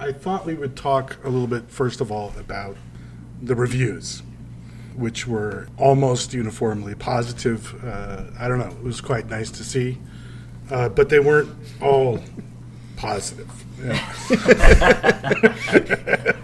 I thought we would talk a little bit, first of all, about the reviews, which were almost uniformly positive. Uh, I don't know, it was quite nice to see, uh, but they weren't all positive.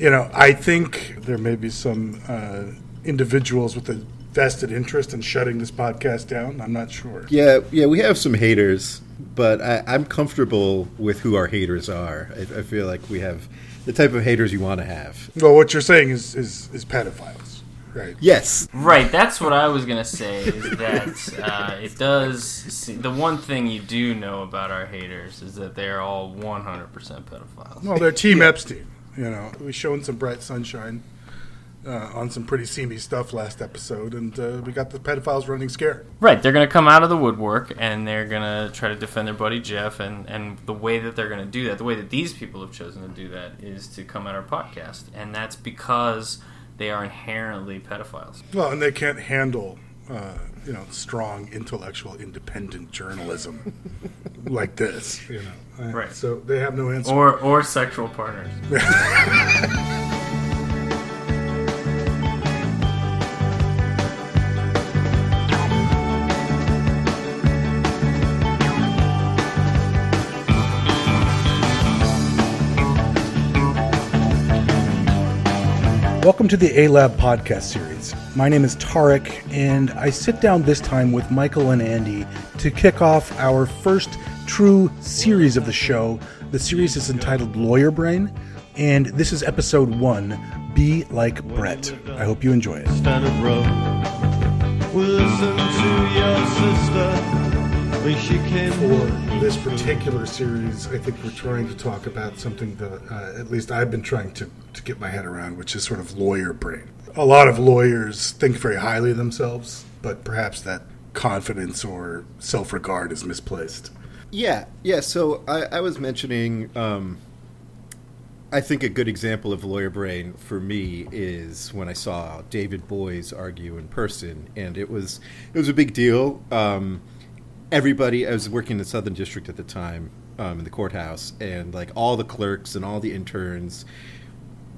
You know, I think there may be some uh, individuals with a vested interest in shutting this podcast down. I'm not sure. Yeah, yeah, we have some haters, but I, I'm comfortable with who our haters are. I, I feel like we have the type of haters you want to have. Well, what you're saying is is, is pedophiles, right? Yes, Right, that's what I was gonna say. Is that uh, it does? See, the one thing you do know about our haters is that they're all 100% pedophiles. Well, they're Team Epstein. You know, we showing some bright sunshine uh, on some pretty seamy stuff last episode, and uh, we got the pedophiles running scared. Right, they're gonna come out of the woodwork and they're gonna try to defend their buddy Jeff, and and the way that they're gonna do that, the way that these people have chosen to do that, is to come at our podcast, and that's because they are inherently pedophiles. Well, and they can't handle, uh, you know, strong intellectual, independent journalism like this. You know, Right. So they have no answer. Or or sexual partners. Welcome to the A Lab podcast series. My name is Tarek, and I sit down this time with Michael and Andy to kick off our first true series of the show. The series is entitled Lawyer Brain, and this is episode one Be Like Brett. I hope you enjoy it. Standard row. We listened to your sister when she came For this particular series, I think we're trying to talk about something that uh, at least I've been trying to, to get my head around, which is sort of lawyer brain. A lot of lawyers think very highly of themselves, but perhaps that confidence or self regard is misplaced. Yeah, yeah. So I, I was mentioning, um, I think a good example of lawyer brain for me is when I saw David Boies argue in person, and it was it was a big deal. Um, everybody, I was working in the Southern District at the time um, in the courthouse, and like all the clerks and all the interns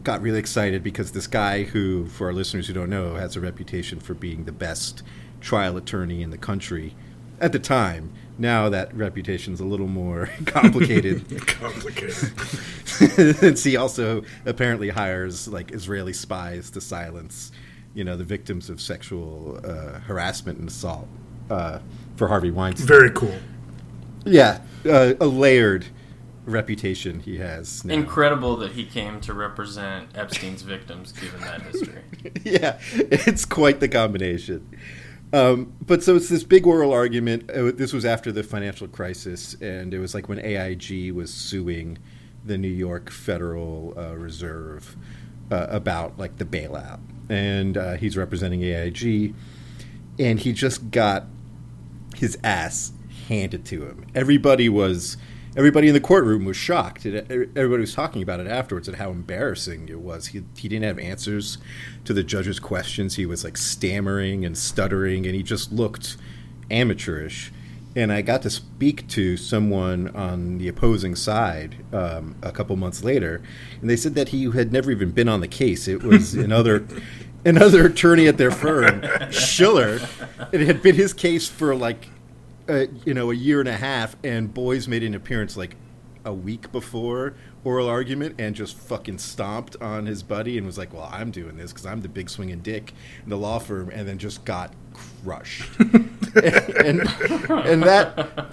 got really excited because this guy who, for our listeners who don't know, has a reputation for being the best trial attorney in the country at the time. Now that reputation's a little more complicated. Complicated. Since he also apparently hires like Israeli spies to silence, you know, the victims of sexual uh, harassment and assault uh, for Harvey Weinstein. very cool. yeah, uh, a layered reputation he has. Now. Incredible that he came to represent Epstein's victims, given that history. yeah, it's quite the combination. Um, but so it's this big oral argument. Uh, This was after the financial crisis, and it was like when AIG was suing the New York Federal uh, Reserve uh, about like the bailout, and uh, he's representing AIG, and he just got his ass handed to him. Everybody was, everybody in the courtroom was shocked. Everybody was talking about it afterwards and how embarrassing it was. He he didn't have answers to the judge's questions. He was like stammering and stuttering, and he just looked amateurish. And I got to speak to someone on the opposing side um, a couple months later, and they said that he had never even been on the case. It was another another attorney at their firm, Schiller. It had been his case for like, uh, you know, a year and a half, and Boies made an appearance like a week before oral argument and just fucking stomped on his buddy and was like, "Well, I'm doing this because I'm the big swinging dick in the law firm," and then just got crushed. and and that.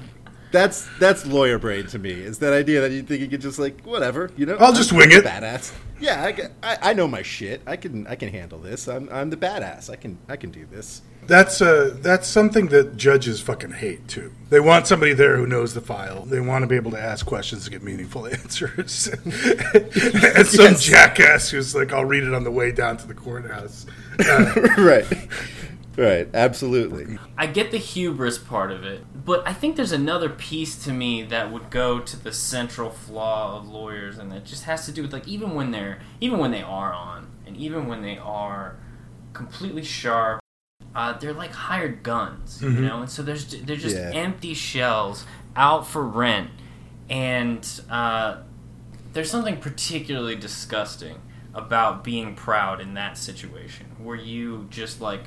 That's that's lawyer brain to me. Is that idea that you think you could just like whatever, you know? I'll just I'm wing it. Badass. Yeah, I, I, I know my shit. I can I can handle this. I'm I'm the badass. I can I can do this. That's uh, that's something that judges fucking hate too. They want somebody there who knows the file. They want to be able to ask questions to get meaningful answers. and some Yes. jackass who's like, "I'll read it on the way down to the courthouse." Uh, right. Right. Absolutely. I get the hubris part of it, but I think there's another piece to me that would go to the central flaw of lawyers, and it just has to do with like even when they're even when they are on, and even when they are completely sharp, uh, they're like hired guns, you know. And so there's they're just Yeah. empty shells out for rent, and uh, there's something particularly disgusting about being proud in that situation where you just like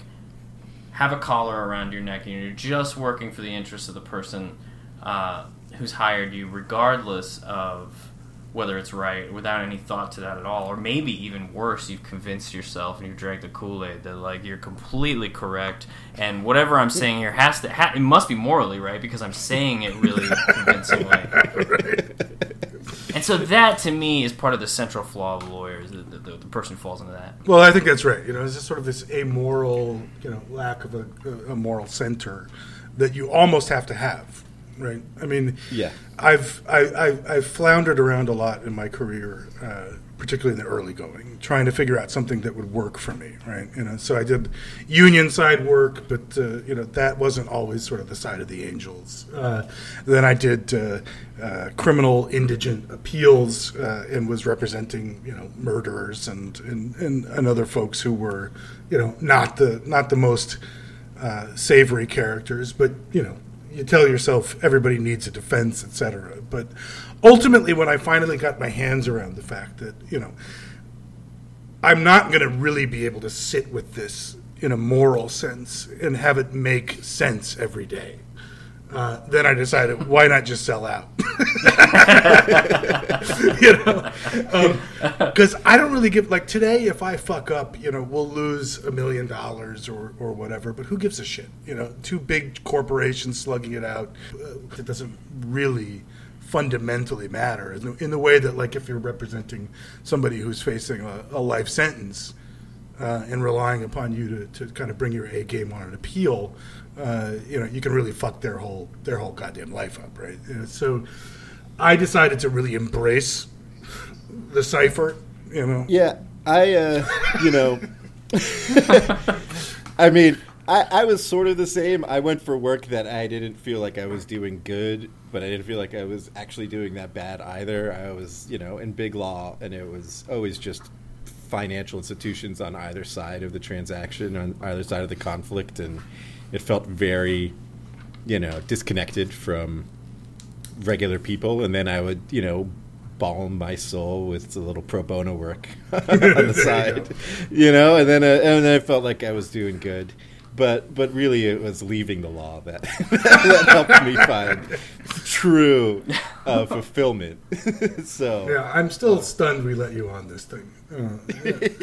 have a collar around your neck and you're just working for the interests of the person uh, who's hired you, regardless of whether it's right, without any thought to that at all. Or maybe even worse, you've convinced yourself and you've drank the Kool Aid that like you're completely correct, and whatever I'm saying here has to ha- it must be morally right because I'm saying it really convincingly. And so that to me is part of the central flaw of lawyers. The, the, the person falls into that. Well, I think that's right. You know, it's just sort of this amoral, you know, lack of a, a moral center that you almost have to have, right? I mean, Yeah. I've I, I've, I've floundered around a lot in my career, uh, particularly in the early going, trying to figure out something that would work for me, right? You know, so I did union side work, but uh, you know that wasn't always sort of the side of the angels. Uh, then I did uh, uh, criminal indigent appeals uh, and was representing you know murderers and, and and and other folks who were you know not the not the most uh, savory characters, but you know, you tell yourself everybody needs a defense, etc. But ultimately, when I finally got my hands around the fact that you know, I'm not going to really be able to sit with this in a moral sense and have it make sense every day. Uh, then I decided, why not just sell out? you know, because I don't really give like today. If I fuck up, you know, we'll lose a million dollars or or whatever. But who gives a shit? You know, two big corporations slugging it out. Uh, it doesn't really fundamentally matter in the, in the way that like if you're representing somebody who's facing a, a life sentence uh, and relying upon you to, to kind of bring your A game on an appeal, uh, you know, you can really fuck their whole their whole goddamn life up, right? So, I decided to really embrace the cipher. You know, Yeah, I, uh, you know, I mean, I, I was sort of the same. I went for work that I didn't feel like I was doing good, but I didn't feel like I was actually doing that bad either. I was, you know, in big law, and it was always just financial institutions on either side of the transaction, on either side of the conflict, and it felt very, you know, disconnected from regular people. And then I would, you know, balm my soul with a little pro bono work on the side, you know, and then uh, and then I felt like I was doing good. But but really, it was leaving the law that that helped me find true uh, fulfillment. so yeah, I'm still stunned we let you on this thing. Uh,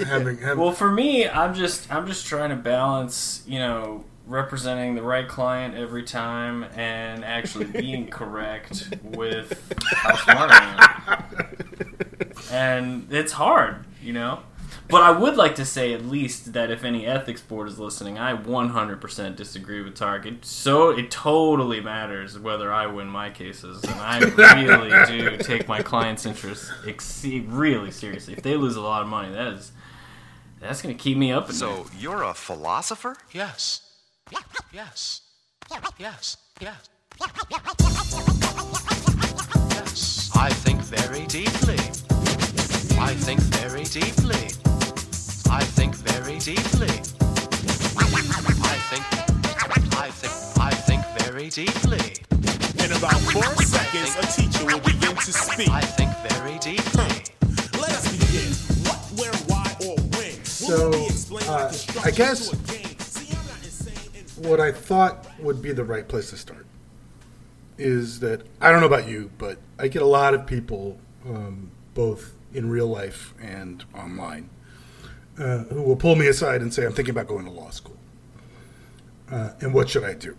having, having Well, for me, I'm just I'm just trying to balance, you know, representing the right client every time and actually being correct with how smart I am. And it's hard, you know. But I would like to say at least that if any ethics board is listening, I 100% disagree with Tarek. So it totally matters whether I win my cases, and I really do take my clients' interests exceed really seriously. If they lose a lot of money, that is that's going to keep me up at night. So you're a philosopher? Yes. Yes. Yes. Yes. Yes. I think very deeply. I think very deeply. I think very deeply. I think I think I think very deeply. In about four seconds, a teacher will begin to speak. I think very deeply. Let us begin. What, where, why, or when? So, Will be explained like uh, instructions I guess- what I thought would be the right place to start is that I don't know about you, but I get a lot of people, um, both in real life and online, uh, who will pull me aside and say, "I'm thinking about going to law school, uh, and what should I do?"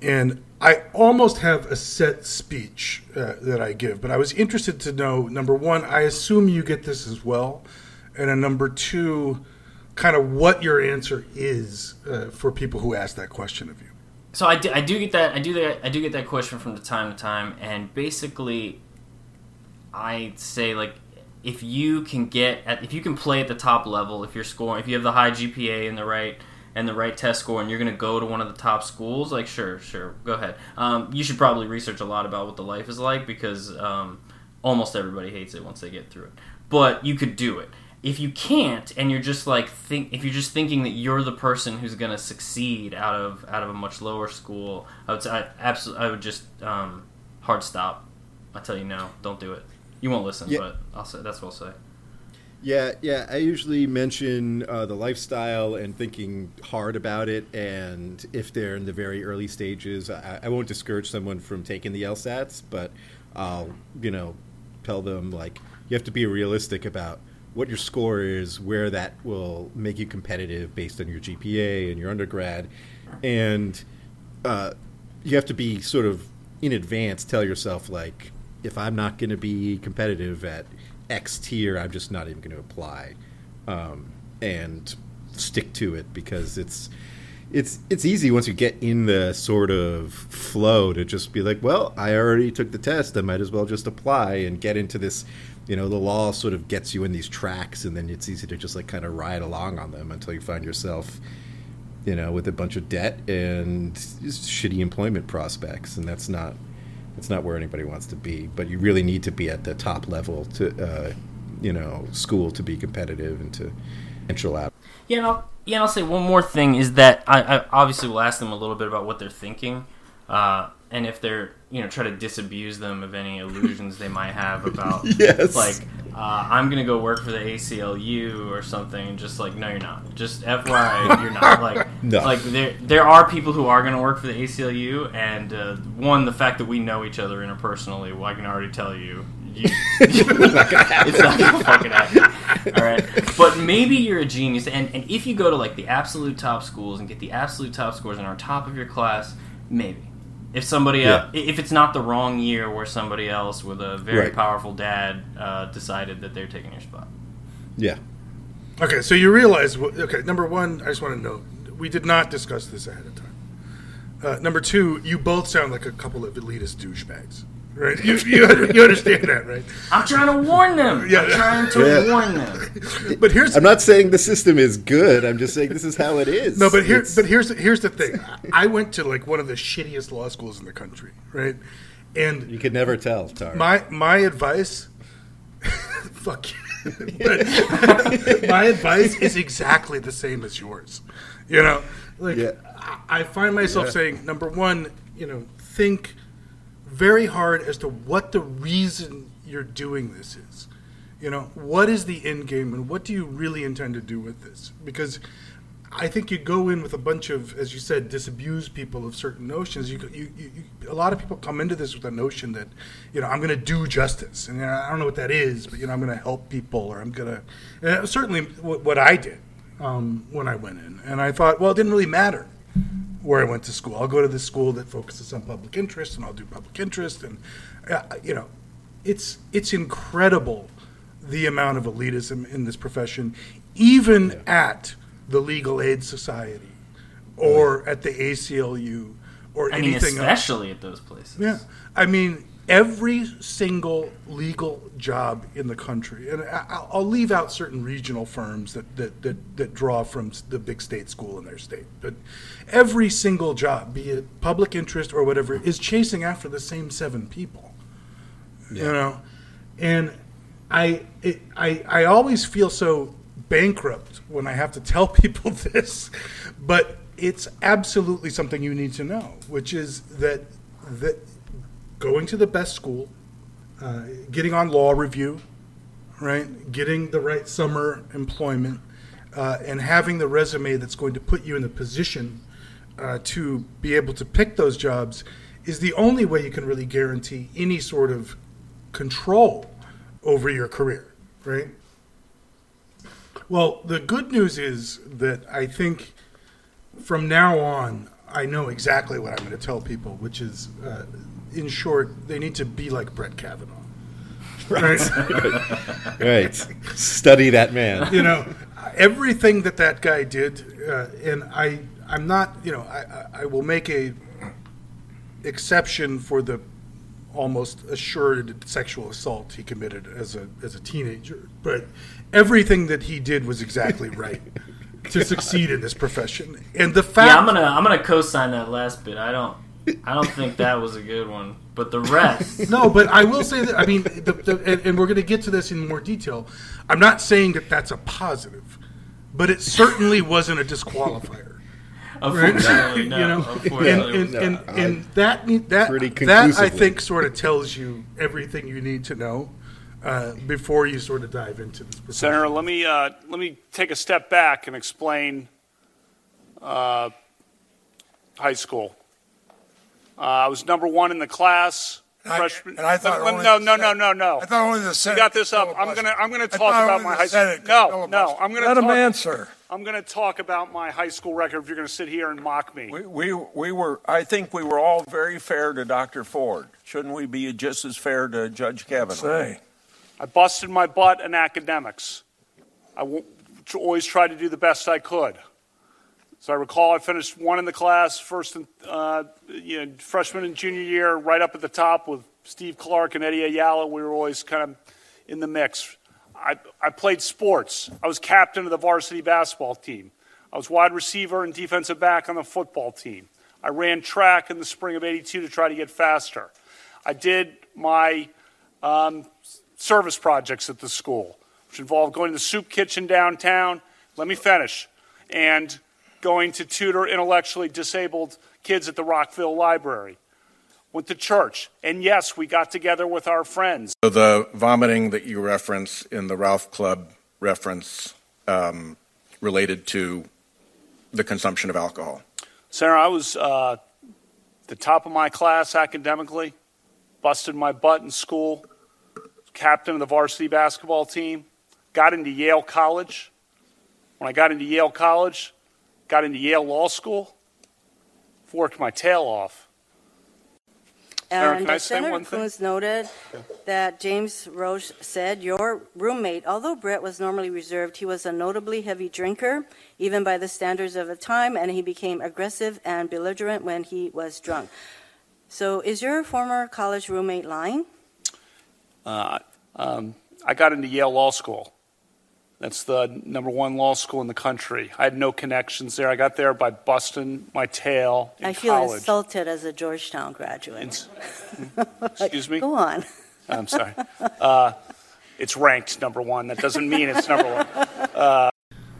And I almost have a set speech uh, that I give, but I was interested to know number one, I assume you get this as well, and number two, kind of what your answer is uh, for people who ask that question of you. so I do, I do get that I do that I do get that question from time to time, and basically, I say like if you can get at, if you can play at the top level, if you're scoring, if you have the high GPA and the right and the right test score, and you're going to go to one of the top schools, like sure, sure, go ahead. Um, you should probably research a lot about what the life is like because um, almost everybody hates it once they get through it. But you could do it. If you can't, and you're just like think, if you're just thinking that you're the person who's going to succeed out of out of a much lower school, I would say I absolutely I would just um, hard stop. I tell you no, don't do it. You won't listen, Yeah. but I'll say that's what I'll say. Yeah, yeah. I usually mention uh, the lifestyle and thinking hard about it. And if they're in the very early stages, I, I won't discourage someone from taking the LSATs, but I'll, you know, tell them like you have to be realistic about what your score is, where that will make you competitive based on your GPA and your undergrad, and uh, you have to be sort of in advance tell yourself like if i'm not going to be competitive at x tier i'm just not even going to apply um, and stick to it because it's it's it's easy once you get in the sort of flow to just be like well i already took the test i might as well just apply and get into this you know the law sort of gets you in these tracks and then it's easy to just like kind of ride along on them until you find yourself you know, with a bunch of debt and shitty employment prospects, and that's not that's not where anybody wants to be. But you really need to be at the top level to, uh, you know, school to be competitive and to venture out. Yeah, and I'll, yeah, and I'll say one more thing is that I, I obviously will ask them a little bit about what they're thinking, uh, and if they're you know try to disabuse them of any illusions they might have about Yes. like uh, I'm gonna go work for the ACLU or something, just like no, you're not. Just FYI, you're not. Like No. like there there are people who are gonna work for the ACLU, and uh, one the fact that we know each other interpersonally, well, I can already tell you. you it's not gonna fucking happen. All right, but maybe you're a genius, and, and if you go to like the absolute top schools and get the absolute top scores and are top of your class, maybe. If somebody Yeah. el- if it's not the wrong year where somebody else with a very Right. powerful dad uh, decided that they're taking your spot. Yeah. Okay, so you realize, okay, number one, I just want to note, we did not discuss this ahead of time. Uh, number two, you both sound like a couple of elitist douchebags, right? You, you, you understand that, right? I'm trying to warn them. Yeah. I'm trying to Yeah. warn them. But here's I'm not saying the system is good. I'm just saying this is how it is. no, but here, It's- but here's here's the thing. I went to like one of the shittiest law schools in the country, right? And you could never tell, Tar. my my advice, fuck you. but my advice is exactly the same as yours. You know, like Yeah. I, I find myself Yeah. saying, number one, you know, think very hard as to what the reason you're doing this is. You know, what is the end game and what do you really intend to do with this? Because I think you go in with a bunch of, as you said, disabuse people of certain notions. You, you, you, a lot of people come into this with a notion that, you know, I'm going to do justice, and you know, I don't know what that is, but you know, I'm going to help people, or I'm going to. Was certainly what, what I did um, when I went in, and I thought, well, it didn't really matter where I went to school. I'll go to the school that focuses on public interest, and I'll do public interest, and uh, you know, it's it's incredible the amount of elitism in this profession, even at the Legal Aid Society or at the ACLU or I mean, anything else. especially at those places. Yeah, I mean every single legal job in the country, and I- I'll I'll leave out certain regional firms that that that, that draw from the big state school in their state, but every single job, be it public interest or whatever, is chasing after the same seven people. You know, and I it, I I always feel so bankrupt when I have to tell people this, but it's absolutely something you need to know, which is that that going to the best school, uh, getting on law review, right, getting the right summer employment, uh, and having the resume that's going to put you in the position uh, to be able to pick those jobs is the only way you can really guarantee any sort of control over your career, right? Well, the good news is that I think from now on, I know exactly what I'm going to tell people, which is, uh, in short, they need to be like Brett Kavanaugh. Right? right. Study that man. you know, everything that that guy did, uh, and I, I'm not, you know, I, I- I will make a exception for the almost assured sexual assault he committed as a as a teenager, but everything that he did was exactly right to succeed in this profession. And the fact, Yeah, I'm gonna I'm gonna co-sign that last bit. I don't I don't think that was a good one, but the rest. No, but I will say that. I mean, the, the, and, and we're going to get to this in more detail. I'm not saying that that's a positive, but it certainly wasn't a disqualifier. Right? Unfortunately, no. you know, Unfortunately, and, and, and, No, and that that that I think sort of tells you everything you need to know uh, before you sort of dive into this. profession? Senator, let me uh, let me take a step back and explain uh, high school. Uh, I was number one in the class. And I- freshman. and I thought Let- only no, the no, no, Senate- no, no. I thought only the You Senate got this could up. I'm filibuster. gonna I'm gonna I talk thought about only my the high Senate school. could No, no, filibuster. I'm gonna Let him talk, answer. I'm gonna talk about my high school record. If you're gonna sit here and mock me, We, we, we were, I think we were all very fair to Dr. Ford. Shouldn't we be just as fair to Judge Kavanaugh? Say, I busted my butt in academics. I w- always tried to do the best I could. So I recall I finished one in the class, first and uh, you know, freshman and junior year, right up at the top with Steve Clark and Eddie Ayala. We were always kind of in the mix. I, I played sports. I was captain of the varsity basketball team. I was wide receiver and defensive back on the football team. I ran track in the spring of 82 to try to get faster. I did my um, service projects at the school, which involved going to the soup kitchen downtown. Let me finish. And going to tutor intellectually disabled kids at the Rockville Library. Went to church. And yes, we got together with our friends. So the vomiting that you reference in the Ralph Club reference um, related to the consumption of alcohol. Sarah, I was uh, the top of my class academically, busted my butt in school, captain of the varsity basketball team, got into Yale College. When I got into Yale College, got into Yale Law School, worked my tail off. And can I say Senator one thing? Coons noted that James Roche said your roommate, although Brett was normally reserved, he was a notably heavy drinker, even by the standards of the time, and he became aggressive and belligerent when he was drunk. So, is your former college roommate lying? Uh, um, I got into Yale Law School. That's the number one law school in the country. I had no connections there. I got there by busting my tail in I feel college. insulted as a Georgetown graduate. Excuse me? Go on. I'm sorry. Uh, it's ranked number one. That doesn't mean it's number one. Uh,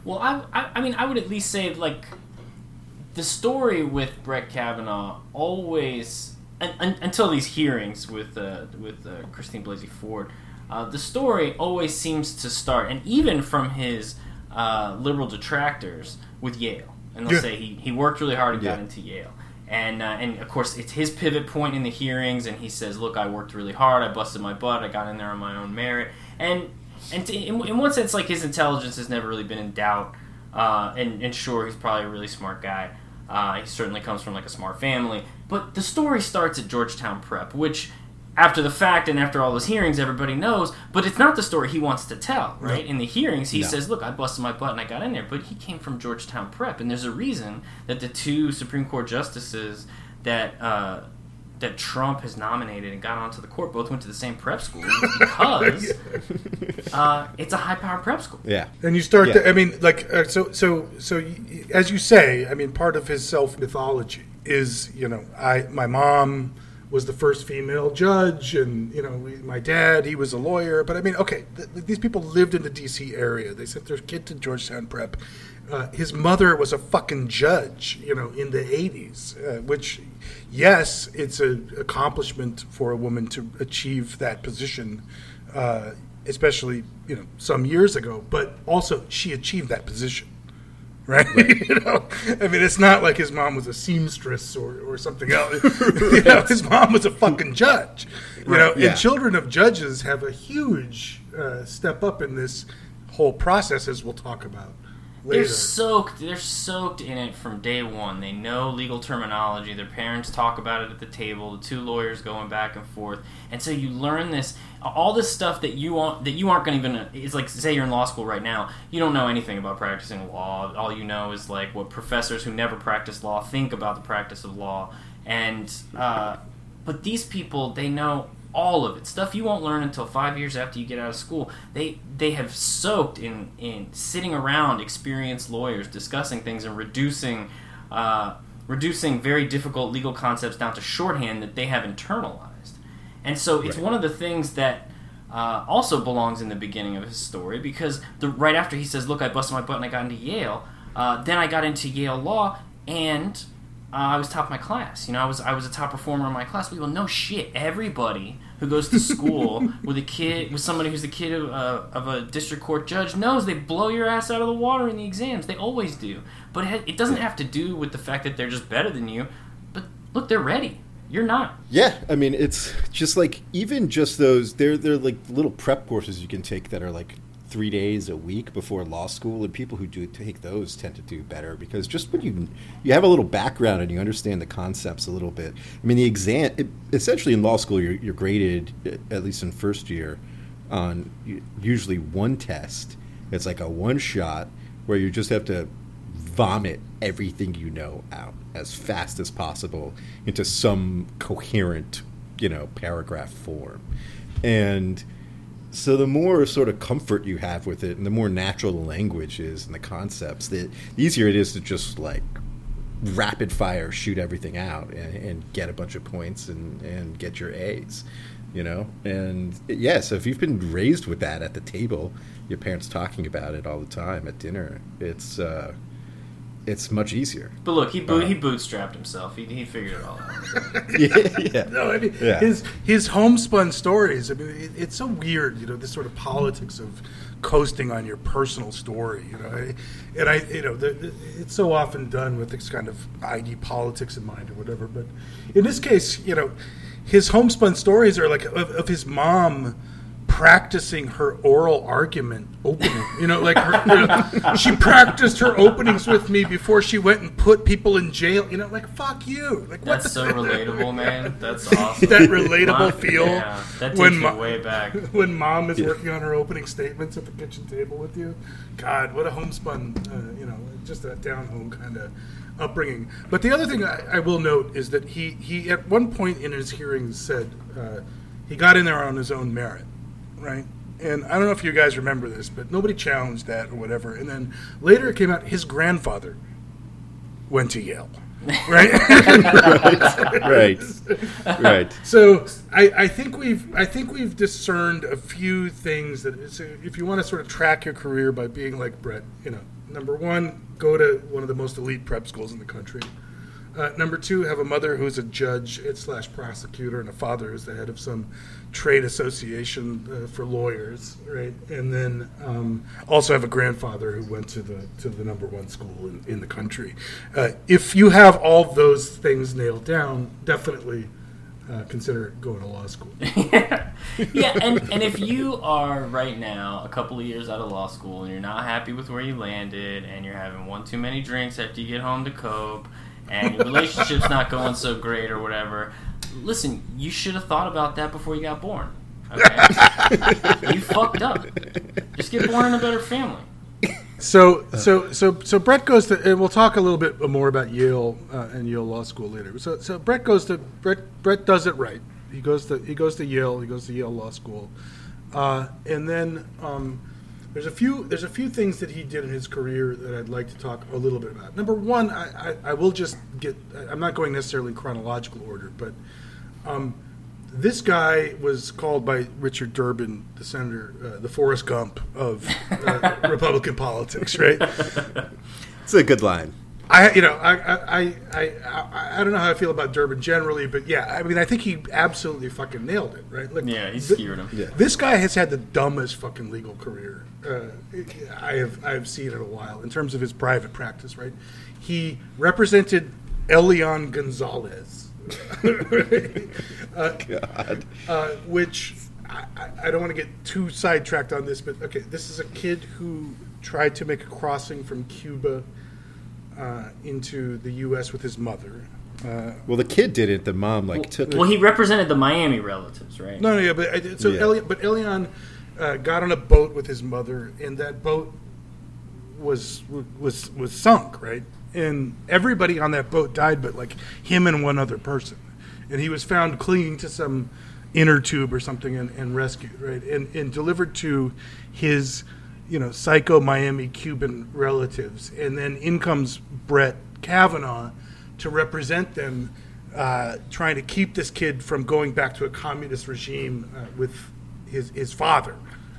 Well, I, I, I mean, I would at least say like the story with Brett Kavanaugh always, un, un, until these hearings with uh, with uh, Christine Blasey Ford, uh, the story always seems to start, and even from his uh, liberal detractors, with Yale, and they'll Yeah. say he, he worked really hard and got into Yale. And, uh, and of course, it's his pivot point in the hearings, and he says, "Look, I worked really hard. I busted my butt. I got in there on my own merit." And and to, in, in one sense, like his intelligence has never really been in doubt. Uh, and, and sure, he's probably a really smart guy. Uh, he certainly comes from like a smart family. But the story starts at Georgetown Prep, which, after the fact and after all those hearings, everybody knows. But it's not the story he wants to tell, right? In the hearings, he No. says, "Look, I busted my butt and I got in there." But he came from Georgetown Prep, and there's a reason that the two Supreme Court justices that. Uh, that Trump has nominated and got onto the court both went to the same prep school because uh, it's a high power prep school. Yeah. And you start Yeah. to, I mean, like, uh, so, so, so, as you say, I mean, part of his self mythology is, you know, I, my mom was the first female judge, and you know, we, my dad, he was a lawyer. But I mean, okay, th- these people lived in the D.C. area. They sent their kid to Georgetown Prep. Uh, his mother was a fucking judge, you know, in the '80s. Uh, which, yes, it's an accomplishment for a woman to achieve that position. Uh, especially you know some years ago, but also she achieved that position, right? you know, I mean, it's not like his mom was a seamstress or, or something else. you know, his mom was a fucking judge. You know, Yeah. and children of judges have a huge uh, step up in this whole process, as we'll talk about later. They're soaked. They're soaked in it from day one. They know legal terminology. Their parents talk about it at the table. The two lawyers going back and forth, and so you learn this. All this stuff that you want that you aren't going to even. It's like say you're in law school right now. You don't know anything about practicing law. All you know is like what professors who never practice law think about the practice of law. And uh, but these people, they know all of it. Stuff you won't learn until five years after you get out of school. They they have soaked in in sitting around experienced lawyers discussing things and reducing uh, reducing very difficult legal concepts down to shorthand that they have internalized. And so it's one of the things that uh, also belongs in the beginning of his story because the right after he says, "Look, I busted my butt and I got into Yale," uh, then I got into Yale Law and uh, I was top of my class. You know, I was I was a top performer in my class. We well, no shit. Everybody who goes to school with a kid with somebody who's the kid of, uh, of a district court judge knows they blow your ass out of the water in the exams. They always do. But it, ha- it doesn't have to do with the fact that they're just better than you. But look, they're ready. You're not. Yeah, I mean it's just like even just those they're they're like little prep courses you can take that are like three days a week before law school, and people who do take those tend to do better because just when you you have a little background and you understand the concepts a little bit. I mean, the exam it, essentially in law school you're, you're graded at least in first year on usually one test. It's like a one shot where you just have to vomit everything you know out as fast as possible into some coherent, you know, paragraph form. And so the more sort of comfort you have with it and the more natural the language is and the concepts, the easier it is to just like rapid fire shoot everything out and, and get a bunch of points and, and get your A's, you know? And yeah, so if you've been raised with that at the table, your parents talking about it all the time at dinner, it's, uh, it's much easier. But look, he boot, uh, he bootstrapped himself. He, he figured it all out. yeah, yeah. No, I mean yeah. his his homespun stories. I mean, it, it's so weird, you know, this sort of politics of coasting on your personal story, you know. And I, you know, the, the, it's so often done with this kind of ID politics in mind or whatever. But in this case, you know, his homespun stories are like of, of his mom practicing her oral argument opening. You know, like her, you know, she practiced her openings with me before she went and put people in jail. You know, like fuck you. Like that's what so relatable, man. That's awesome. that relatable mom, feel. Yeah, that takes when mo- way back. When mom is yeah. working on her opening statements at the kitchen table with you. God, what a homespun. Uh, you know, just a down home kind of upbringing. But the other thing I, I, will note is that he he at one point in his hearings said uh, he got in there on his own merit right? And I don't know if you guys remember this, but nobody challenged that or whatever. And then later it came out his grandfather went to Yale. Right? right, right, right. So I, I think we've I think we've discerned a few things that if you want to sort of track your career by being like Brett, you know, number one, go to one of the most elite prep schools in the country. Uh, number two, have a mother who's a judge slash prosecutor and a father who's the head of some trade association uh, for lawyers, right? And then um, also have a grandfather who went to the to the number one school in, in the country. Uh, if you have all those things nailed down, definitely uh, consider going to law school. yeah, and and if you are right now a couple of years out of law school and you're not happy with where you landed and you're having one too many drinks after you get home to cope and your relationship's not going so great or whatever, listen, you should have thought about that before you got born. Okay, you fucked up. Just get born in a better family. So, so, so, so Brett goes to, and we'll talk a little bit more about Yale uh, and Yale Law School later. So, so Brett goes to Brett. Brett does it right. He goes to he goes to Yale. He goes to Yale Law School, uh, and then um, there's a few there's a few things that he did in his career that I'd like to talk a little bit about. Number one, I, I, I will just get I'm not going necessarily in chronological order, but um, this guy was called by Richard Durbin, the senator, uh, the Forrest Gump of uh, Republican politics, right? It's a good line. I, you know, I, I, I, I, I don't know how I feel about Durbin generally, but yeah, I mean, I think he absolutely fucking nailed it, right? Like, yeah, he skewered him. Yeah. This guy has had the dumbest fucking legal career uh, I have I have seen in a while in terms of his private practice, right? He represented Elian Gonzalez, uh, God, uh, which I, I don't want to get too sidetracked on this, but okay, this is a kid who tried to make a crossing from Cuba uh, into the U.S. with his mother. Uh, well, the kid did it. The mom like well, took. Well, he represented the Miami relatives, right? No, no, yeah, but so yeah. Eli, but Elian uh, got on a boat with his mother, and that boat was was was sunk, right? And everybody on that boat died, but like him and one other person, and he was found clinging to some inner tube or something and, and rescued, right? And and delivered to his you know, psycho Miami Cuban relatives. And then in comes Brett Kavanaugh to represent them, uh, trying to keep this kid from going back to a communist regime uh, with his, his father.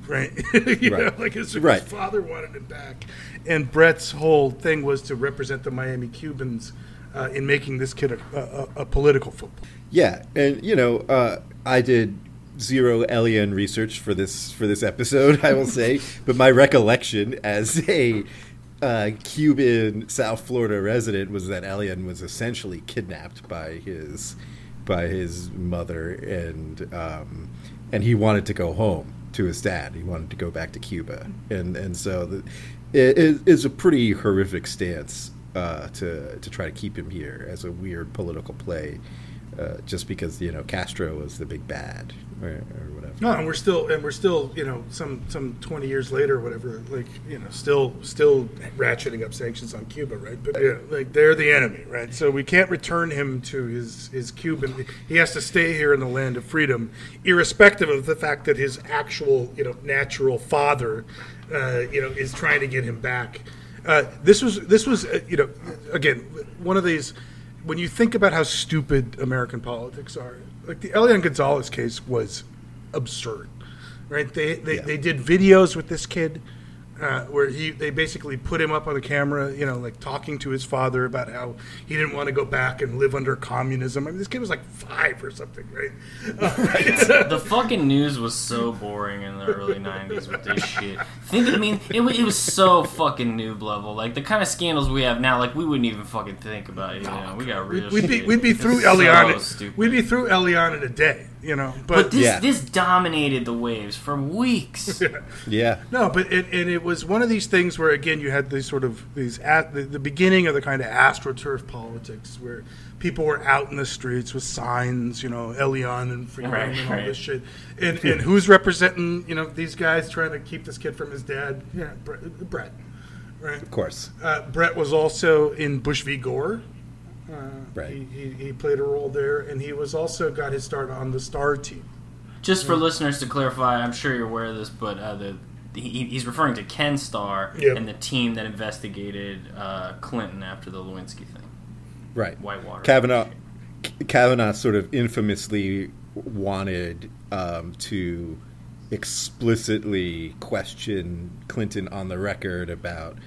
Right, you right. know, like his, his father wanted him back, and Brett's whole thing was to represent the Miami Cubans uh, in making this kid a, a, a, political football. Yeah, and you know, uh, I did zero Elian research for this for this episode, I will say, but my recollection as a uh, Cuban South Florida resident was that Elian was essentially kidnapped by his by his mother, and um, and he wanted to go home to his dad. He wanted to go back to Cuba, and and so the, it it is a pretty horrific stance uh, to to try to keep him here as a weird political play, uh, just because you know Castro was the big bad or, or whatever. No, and we're still and we're still you know some some twenty years later or whatever like you know still still ratcheting up sanctions on Cuba right but yeah like they're the enemy right so we can't return him to his his Cuban he has to stay here in the land of freedom irrespective of the fact that his actual you know natural father uh, you know is trying to get him back. Uh, this was this was uh, you know again one of these when you think about how stupid American politics are like the Elian Gonzalez case was absurd, right? They they, they did videos with this kid uh, where he they basically put him up on the camera, you know, like talking to his father about how he didn't want to go back and live under communism. I mean, this kid was like five or something, right? Uh, the fucking news was so boring in the early '90s with this shit. Think, I mean, it, it was so fucking noob level. Like the kind of scandals we have now, like we wouldn't even fucking think about it. You know, we got real. we'd be we'd be through so Elian. we'd be through Elian in a day, you know. But, But this Yeah. this dominated the waves for weeks. Yeah, No, but it, and it was one of these things where again you had these sort of these at the, the beginning of the kind of astroturf politics where people were out in the streets with signs, you know, Elian and freedom Right, and all right. this shit, and and who's representing you know these guys trying to keep this kid from his dad? Yeah, Brett. Brett right. of course. Uh, Brett was also in Bush v. Gore. Uh, Right. He, he, he played a role there, and he was also got his start on the Starr team. Just for listeners to clarify, I'm sure you're aware of this, but uh, the he, he's referring to Ken Starr Yep. and the team that investigated uh, Clinton after the Lewinsky thing. Right. Whitewater. Kavanaugh, Kavanaugh sort of infamously wanted um, to explicitly question Clinton on the record about,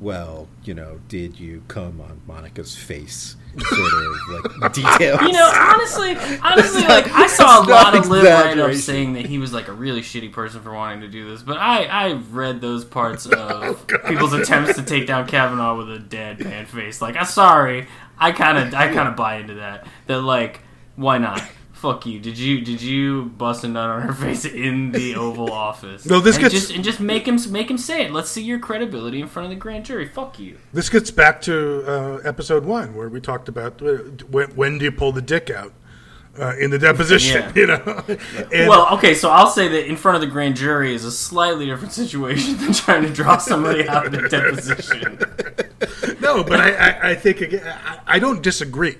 well, you know, did you come on Monica's face? Sort of like details. You know, honestly, honestly, not- like I saw a lot of live write-ups saying that he was like a really shitty person for wanting to do this, but I I read those parts oh, of people's attempts to take down Kavanaugh with a deadpan face. Like, I'm sorry, I kind of I kind of buy into that. That like, why not? Fuck you. Did you did you bust a nut on her face in the Oval Office? No, this and gets- just and just make him make him say it. Let's see your credibility in front of the grand jury. Fuck you. This gets back to uh, episode one where we talked about uh, when, when do you pull the dick out uh, in the deposition, Yeah. you know? And- well, okay, so I'll say that in front of the grand jury is a slightly different situation than trying to draw somebody out of a deposition. no, but I, I, I think again, I, I don't disagree.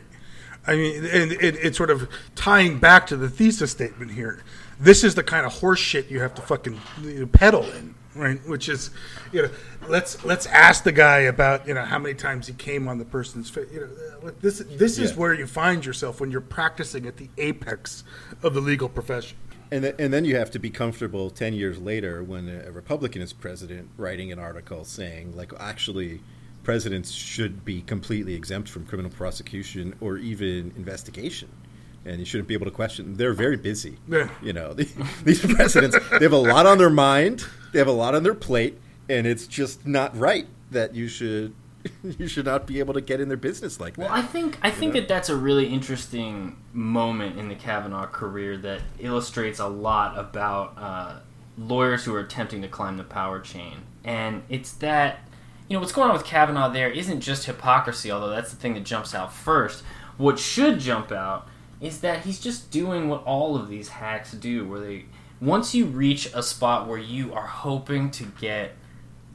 I mean, and it, it's sort of tying back to the thesis statement here. This is the kind of horse shit you have to fucking you know, peddle in, right? Which is, you know, let's let's ask the guy about you know how many times he came on the person's face. You know, uh, this this is Yeah. where you find yourself when you're practicing at the apex of the legal profession. And, th- and then you have to be comfortable 10 years later when a Republican is president writing an article saying, like, actually, presidents should be completely exempt from criminal prosecution or even investigation. And you shouldn't be able to question them. They're very busy. Yeah. You know, these presidents, they have a lot on their mind, they have a lot on their plate, and it's just not right that you should. You should not be able to get in their business like that. Well. I think I think know? that that's a really interesting moment in the Kavanaugh career that illustrates a lot about uh, lawyers who are attempting to climb the power chain, and it's that you know what's going on with Kavanaugh there isn't just hypocrisy, although that's the thing that jumps out first. What should jump out is that he's just doing what all of these hacks do, where they once you reach a spot where you are hoping to get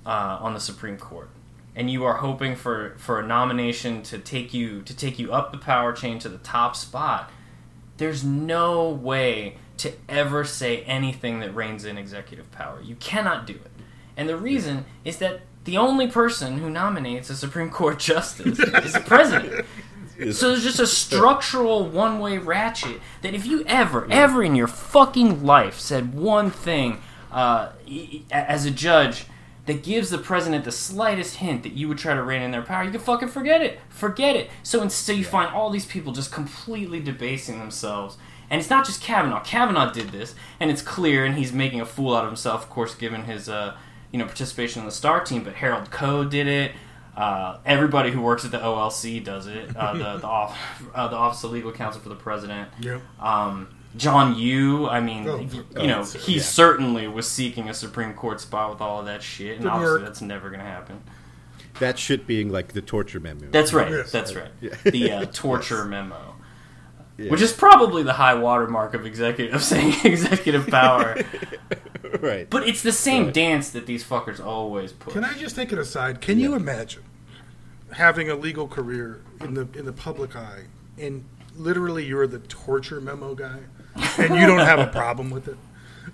uh, on the Supreme Court, and you are hoping for, for a nomination to take you to take you up the power chain to the top spot, there's no way to ever say anything that reins in executive power. You cannot do it, and the reason is that the only person who nominates a Supreme Court justice is the president. So there's just a structural one way ratchet that if you ever, ever in your fucking life said one thing uh, as a judge that gives the president the slightest hint that you would try to rein in their power, you can fucking forget it. Forget it. So instead, you find all these people just completely debasing themselves And it's not just Kavanaugh. Kavanaugh did this, and it's clear, and he's making a fool out of himself, of course, given his uh, you know participation in the Starr team. But Harold Koh did it. Uh, everybody who works at the OLC does it. Uh, the the, off, uh, the Office of Legal Counsel for the President. Yep. Um, John Yoo, I mean, Oh, you oh, know, it's- he yeah. certainly was seeking a Supreme Court spot with all of that shit, and Didn't obviously work. that's never going to happen. That shit being like the torture memo. That's right. Yes. That's right. Yeah. The uh, torture memo, Yeah. which is probably the high watermark of executive of saying executive power. right. But it's the same Right. dance that these fuckers always put. Can I just take it aside? Can you imagine having a legal career in the in the public eye, and literally you're the torture memo guy, and you don't have a problem with it?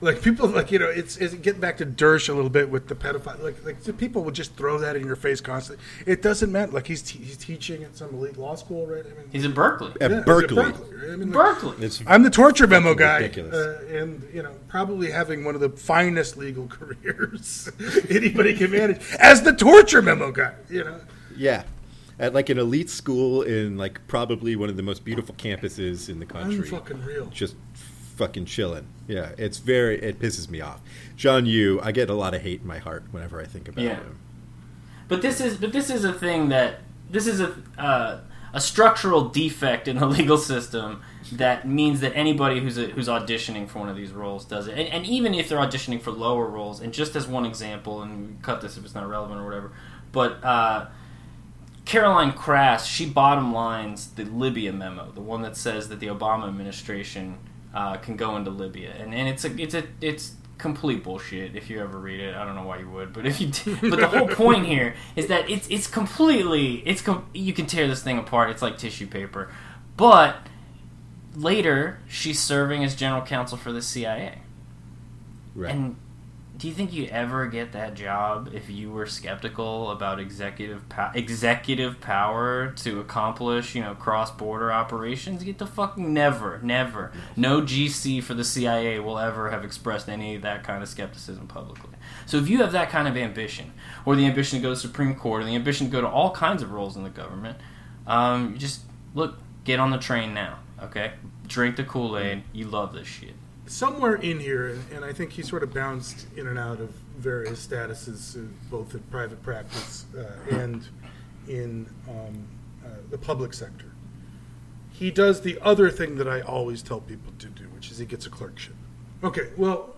Like people, like you know, it's, it's getting back to Dersh a little bit with the pedophile. Like, like the people will just throw that in your face constantly. It doesn't matter. Like he's te- he's teaching at some elite law school, right? I mean, He's in Berkeley. At yeah, he's Berkeley. right? I mean, like, Berkeley. It's I'm the torture memo guy, ridiculous. uh, and you know, probably having one of the finest legal careers anybody can manage as the torture memo guy. You know, yeah. At like an elite school in like probably one of the most beautiful campuses in the country. unfucking real. just fucking chilling. Yeah, it's very. It pisses me off. John Yoo, I get a lot of hate in my heart whenever I think about Yeah. him. But this is but this is a thing that this is a uh, a structural defect in the legal system that means that anybody who's a, who's auditioning for one of these roles does it, and, and even if they're auditioning for lower roles, and just as one example, and cut this if it's not relevant or whatever, but. Uh, Caroline Krass, she bottom lines the Libya memo, the one that says that the Obama administration uh, can go into Libya, and, and it's a it's a it's complete bullshit. If you ever read it, I don't know why you would, but if you did, but the whole point here is that it's it's completely it's com- you can tear this thing apart. It's like tissue paper, but later she's serving as general counsel for the CIA. Right. And do you think you'd ever get that job if you were skeptical about executive po- executive power to accomplish, you know, cross-border operations? Get the fucking never, never. No GC for the CIA will ever have expressed any of that kind of skepticism publicly. So if you have that kind of ambition, or the ambition to go to Supreme Court, or the ambition to go to all kinds of roles in the government, um, you just look, get on the train now, okay? Drink the Kool-Aid. You love this shit. Somewhere in here, and I think he sort of bounced in and out of various statuses, both in private practice uh, and in um, uh, the public sector. He does the other thing that I always tell people to do, which is he gets a clerkship. Okay, well,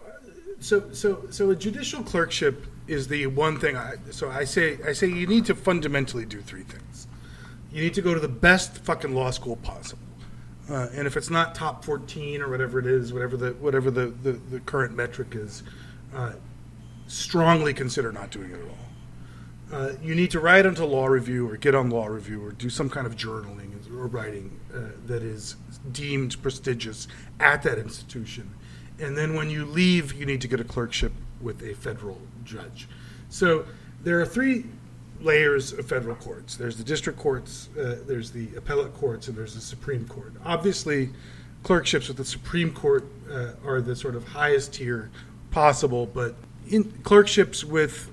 so so so a judicial clerkship is the one thing. I so I say I say you need to fundamentally do three things. You need to go to the best fucking law school possible. Uh, and if it's not top 14 or whatever it is, whatever the whatever the, the, the current metric is, uh, strongly consider not doing it at all. Uh, you need to write onto law review or get on law review or do some kind of journaling or writing uh, that is deemed prestigious at that institution. And then when you leave, you need to get a clerkship with a federal judge. So there are three layers of federal courts. There's the district courts, uh, there's the appellate courts, and there's the Supreme Court. Obviously, clerkships with the Supreme Court uh, are the sort of highest tier possible, but in clerkships with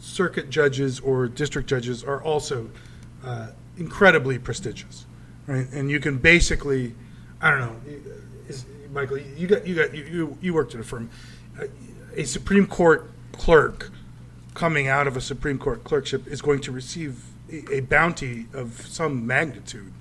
circuit judges or district judges are also uh, incredibly prestigious, right? And you can basically, I don't know, is, Michael, you got you got you you, you worked at a firm, Uh, a Supreme Court clerk coming out of a Supreme Court clerkship is going to receive a, a bounty of some magnitude.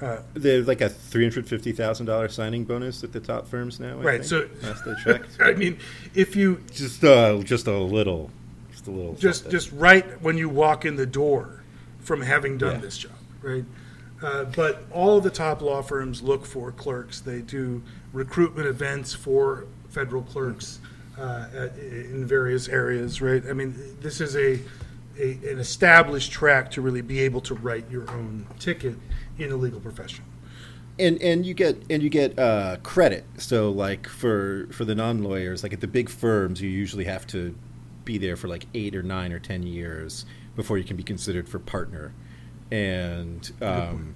Uh, There's like a three hundred fifty thousand dollars signing bonus at the top firms now. I Right, think, so- last I checked, I mean, if you just uh, just a little, just a little. just something. just right when you walk in the door from having done Yeah. this job, right? Uh, but all the top law firms look for clerks. They do recruitment events for federal clerks uh, in various areas, right? I mean, this is a, a an established track to really be able to write your own ticket in a legal profession. and and you get and you get uh, credit. So like for for the non lawyers, like at the big firms, you usually have to be there for like eight or nine or ten years before you can be considered for partner. And um,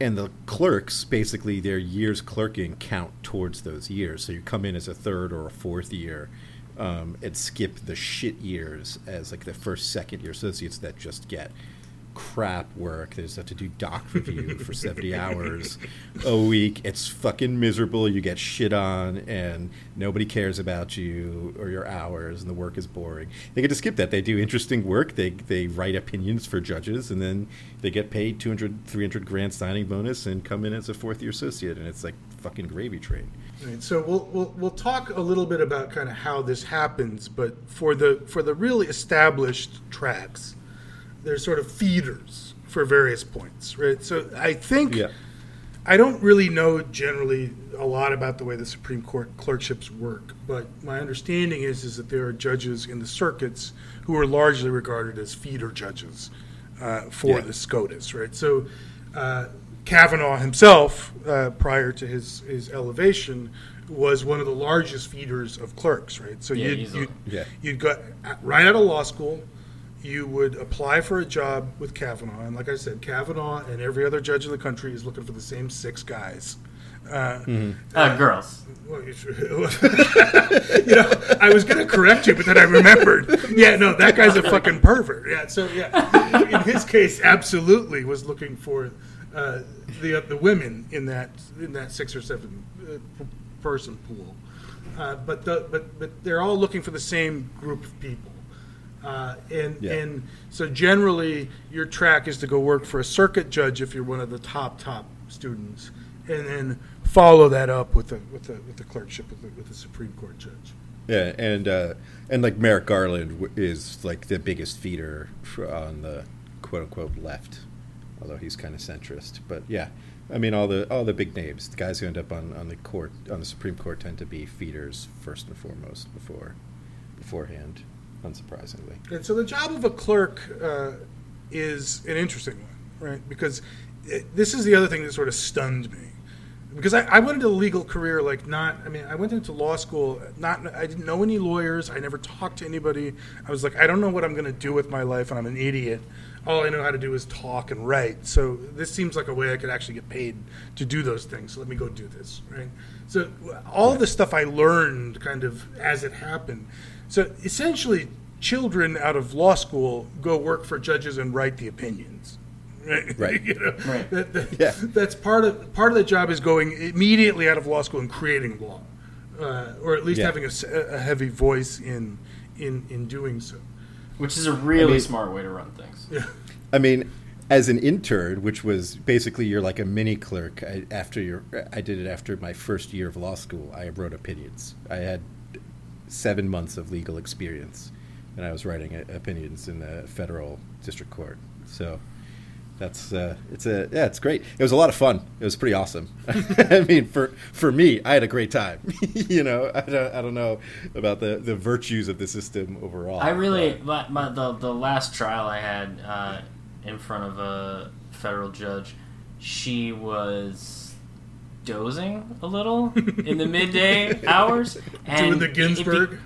and the clerks basically their years clerking count towards those years. So you come in as a third or a fourth year. Um, and skip the shit years as like the first second year associates that just get crap work. They just have to do doc review for 70 hours a week. It's fucking miserable. You get shit on, and nobody cares about you or your hours, and the work is boring. They get to skip that. They do interesting work. They, they write opinions for judges, and then they get paid 200, 300 grand signing bonus and come in as a fourth year associate, and it's like fucking gravy train. Right, so we'll, we'll we'll talk a little bit about kind of how this happens, but for the for the really established tracks, there's sort of feeders for various points, right? So I think Yeah. I don't really know generally a lot about the way the Supreme Court clerkships work, but my understanding is is that there are judges in the circuits who are largely regarded as feeder judges uh, for Yeah. the SCOTUS, right? So uh, Kavanaugh himself, uh, prior to his his elevation, was one of the largest feeders of clerks, right? So Yeah, you'd, you'd, Yeah. you'd got right out of law school, you would apply for a job with Kavanaugh, and like I said, Kavanaugh and every other judge in the country is looking for the same six guys. Uh, Uh, girls. well, you, should- you know, I was going to correct you, but then I remembered. Yeah, no, that guy's a fucking pervert. Yeah, so yeah, in his case, absolutely was looking for uh, the the women in that in that six or seven uh, person pool. Uh, but the but but they're all looking for the same group of people. Uh, and Yeah. and so generally, your track is to go work for a circuit judge if you're one of the top top students, and then follow that up with the with the with the clerkship with the, with the Supreme Court judge. Yeah, and uh, and like Merrick Garland is like the biggest feeder on the quote unquote left, although he's kind of centrist. But yeah, I mean all the all the big names, the guys who end up on, on the court on the Supreme Court tend to be feeders first and foremost before beforehand, unsurprisingly. And so the job of a clerk uh, is an interesting one, right? Because it, this is the other thing that sort of stunned me. Because I, I went into the legal career like not, I mean, I went into law school, not, I didn't know any lawyers. I never talked to anybody. I was like, I don't know what I'm going to do with my life, and I'm an idiot. All I know how to do is talk and write. So this seems like a way I could actually get paid to do those things. So let me go do this, right? So all the stuff I learned kind of as it happened. So essentially, children out of law school go work for judges and write the opinions. Right. Right. you know, Right. that- that- Yeah. That's part of part of the job is going immediately out of law school and creating law, uh, or at least Yeah. having a heavy voice in in in doing so. Which is a really mean- smart way to run things. Yeah. I mean, as an intern, which was basically you're like a mini clerk. I, after your, I did it after my first year of law school. I wrote opinions. I had seven months of legal experience, and I was writing uh, opinions in the federal district court. So that's uh, it's a yeah, it's great. It was a lot of fun. It was pretty awesome. I mean, for for me, I had a great time. you know, I don't, I don't know about the the virtues of the system overall. I really but- my, my, the the last trial I had uh, in front of a federal judge, she was dozing a little in the midday hours and Doing the it be- Ginsburg.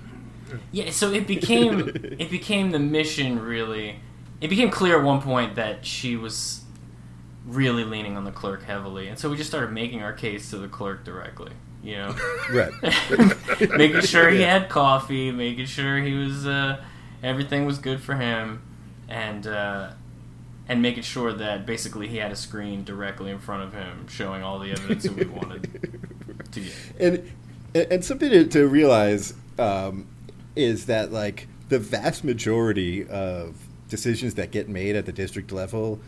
yeah, so it became it became the mission really. It became clear at one point that she was really leaning on the clerk heavily, and so we just started making our case to the clerk directly. You know, right. making sure he had coffee, making sure he was uh, everything was good for him, and uh, and making sure that basically he had a screen directly in front of him showing all the evidence that we wanted to get. and and and something to, to realize um, is that like the vast majority of decisions that get made at the district level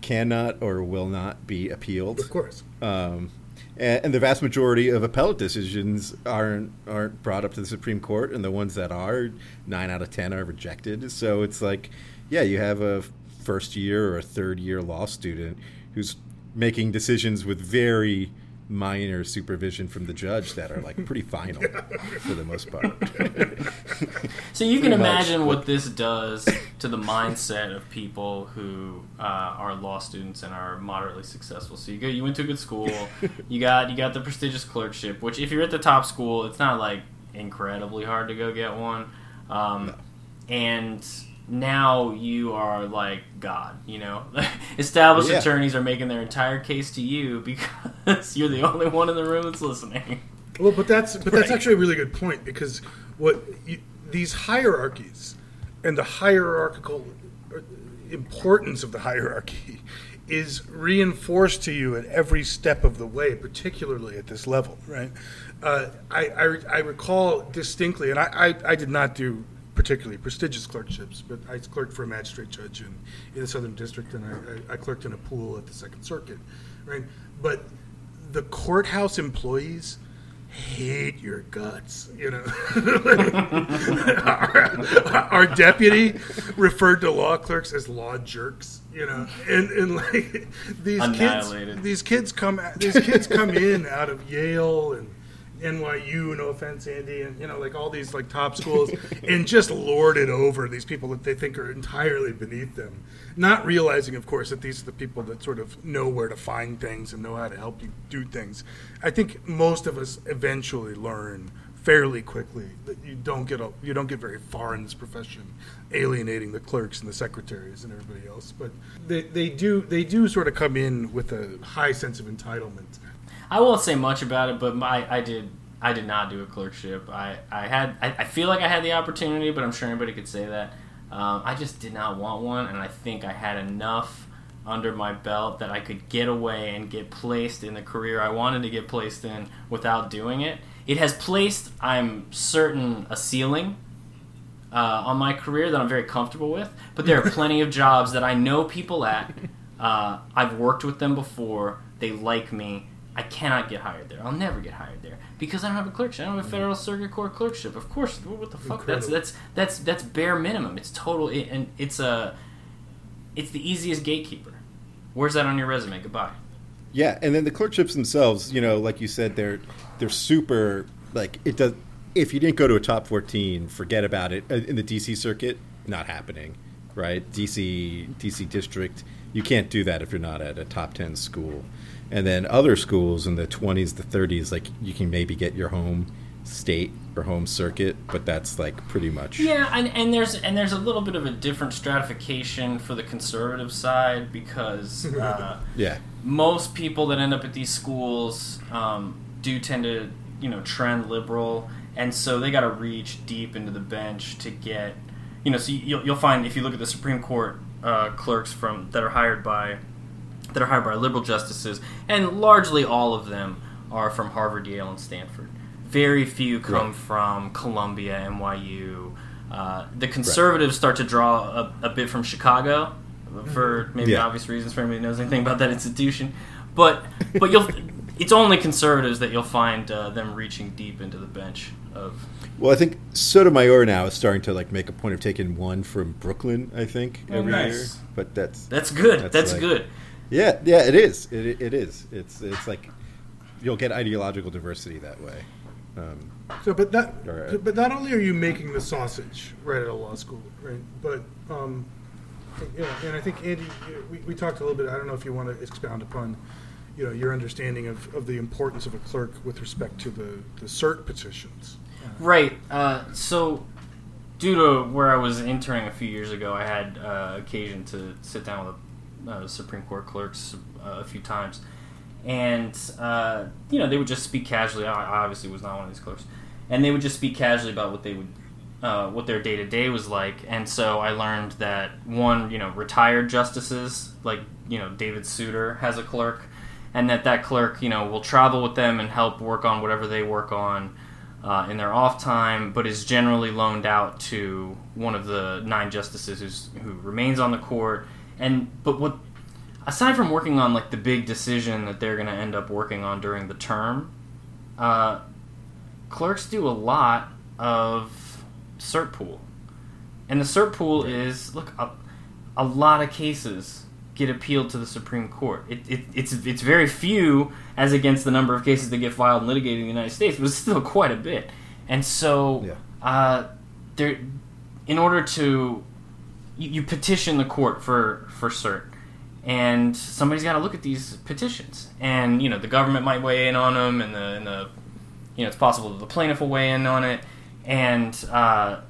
cannot or will not be appealed. Of course. Um, and, and the vast majority of appellate decisions aren't aren't brought up to the Supreme Court, and the ones that are, nine out of ten are rejected. So it's like, yeah, you have a first year or a third year law student who's making decisions with very minor supervision from the judge that are like pretty final for the most part. So you can Pretty much. imagine what this does to the mindset of people who uh, are law students and are moderately successful. So you go, you went to a good school, you got you got the prestigious clerkship. Which, if you're at the top school, it's not like incredibly hard to go get one. Um, And now you are like God. You know, established Yeah. attorneys are making their entire case to you because you're the only one in the room that's listening. Well, but that's but that's actually a really good point because what you, these hierarchies and the hierarchical, importance of the hierarchy is reinforced to you at every step of the way, particularly at this level, right? Uh, I, I, I recall distinctly, and I, I, I did not do particularly prestigious clerkships, but I clerked for a magistrate judge in, in the Southern District, and I, I, I clerked in a pool at the Second Circuit, right? But the courthouse employees hate your guts, you know. our, our deputy referred to law clerks as law jerks, you know, and, and like these kids, these kids come, these kids come in out of Yale and NYU, no offense, Andy, and you know, like all these like top schools, and just lord it over these people that they think are entirely beneath them, not realizing, of course, that these are the people that sort of know where to find things and know how to help you do things. I think most of us eventually learn fairly quickly that you don't get a, you don't get very far in this profession, alienating the clerks and the secretaries and everybody else. But they, they do they do sort of come in with a high sense of entitlement. I won't say much about it, but my I did I did not do a clerkship. I I had I, I feel like I had the opportunity, but I'm sure anybody could say that. Um, I just did not want one, and I think I had enough under my belt that I could get away and get placed in the career I wanted to get placed in without doing it. It has placed, I'm certain, a ceiling uh, on my career that I'm very comfortable with. But there are plenty of jobs that I know people at. Uh, I've worked with them before. They like me. I cannot get hired there. I'll never get hired there because I don't have a clerkship. I don't have a federal circuit court clerkship. Of course, what the fuck? That's Incredible. that's that's that's bare minimum. It's total, it, and it's a, it's the easiest gatekeeper. Where's that on your resume? Goodbye. Yeah, and then the clerkships themselves, you know, like you said, they're they're super like it does. If you didn't go to a top fourteen, forget about it. Uh, In the DC circuit, not happening, right? DC DC district, you can't do that if you're not at a top ten school. And then other schools in the twenties, the thirties, like you can maybe get your home state or home circuit, but that's like pretty much Yeah, and, and there's and there's a little bit of a different stratification for the conservative side because uh, yeah. most people that end up at these schools um, do tend to you know trend liberal, and so they got to reach deep into the bench to get you know. So you'll, you'll find if you look at the Supreme Court uh, clerks from that are hired by that are hired by liberal justices, and largely all of them are from Harvard, Yale, and Stanford. Very few come Right. from Columbia, NYU. Uh, the conservatives start to draw a, a bit from Chicago, for maybe Yeah. obvious reasons for anybody who knows anything about that institution. But but you'll it's only conservatives that you'll find uh, them reaching deep into the bench of. Well, I think Sotomayor now is starting to like make a point of taking one from Brooklyn. I think Oh, every nice. year, but that's That's good. That's, like- good. Yeah, yeah, it is. It, it is. It's it's like you'll get ideological diversity that way. Um, So, but not, All right. but not only are you making the sausage right at a law school, right? But, um, yeah, and I think Andy, we, we talked a little bit. I don't know if you want to expound upon, you know, your understanding of, of the importance of a clerk with respect to the, the cert petitions. Right. Uh, so, due to where I was interning a few years ago, I had uh, occasion to sit down with uh, Supreme Court clerks uh, a few times, and uh, you know they would just speak casually. I obviously was not one of these clerks, and they would just speak casually about what they would. Uh, what their day to day was like, and so I learned that one, you know, retired justices like you know David Souter has a clerk, and that that clerk, you know, will travel with them and help work on whatever they work on uh, in their off time, but is generally loaned out to one of the nine justices who remains on the court. And but what aside from working on like the big decision that they're going to end up working on during the term, uh, clerks do a lot of cert pool, and the cert pool is look a, a lot of cases get appealed to the Supreme Court. It, it, it's it's very few as against the number of cases that get filed and litigated in the United States, but it's still quite a bit. And so, Yeah. uh, there, in order to you, you petition the court for for cert, and somebody's got to look at these petitions, and you know the government might weigh in on them, and the, and the you know it's possible that the plaintiff will weigh in on it, and uh,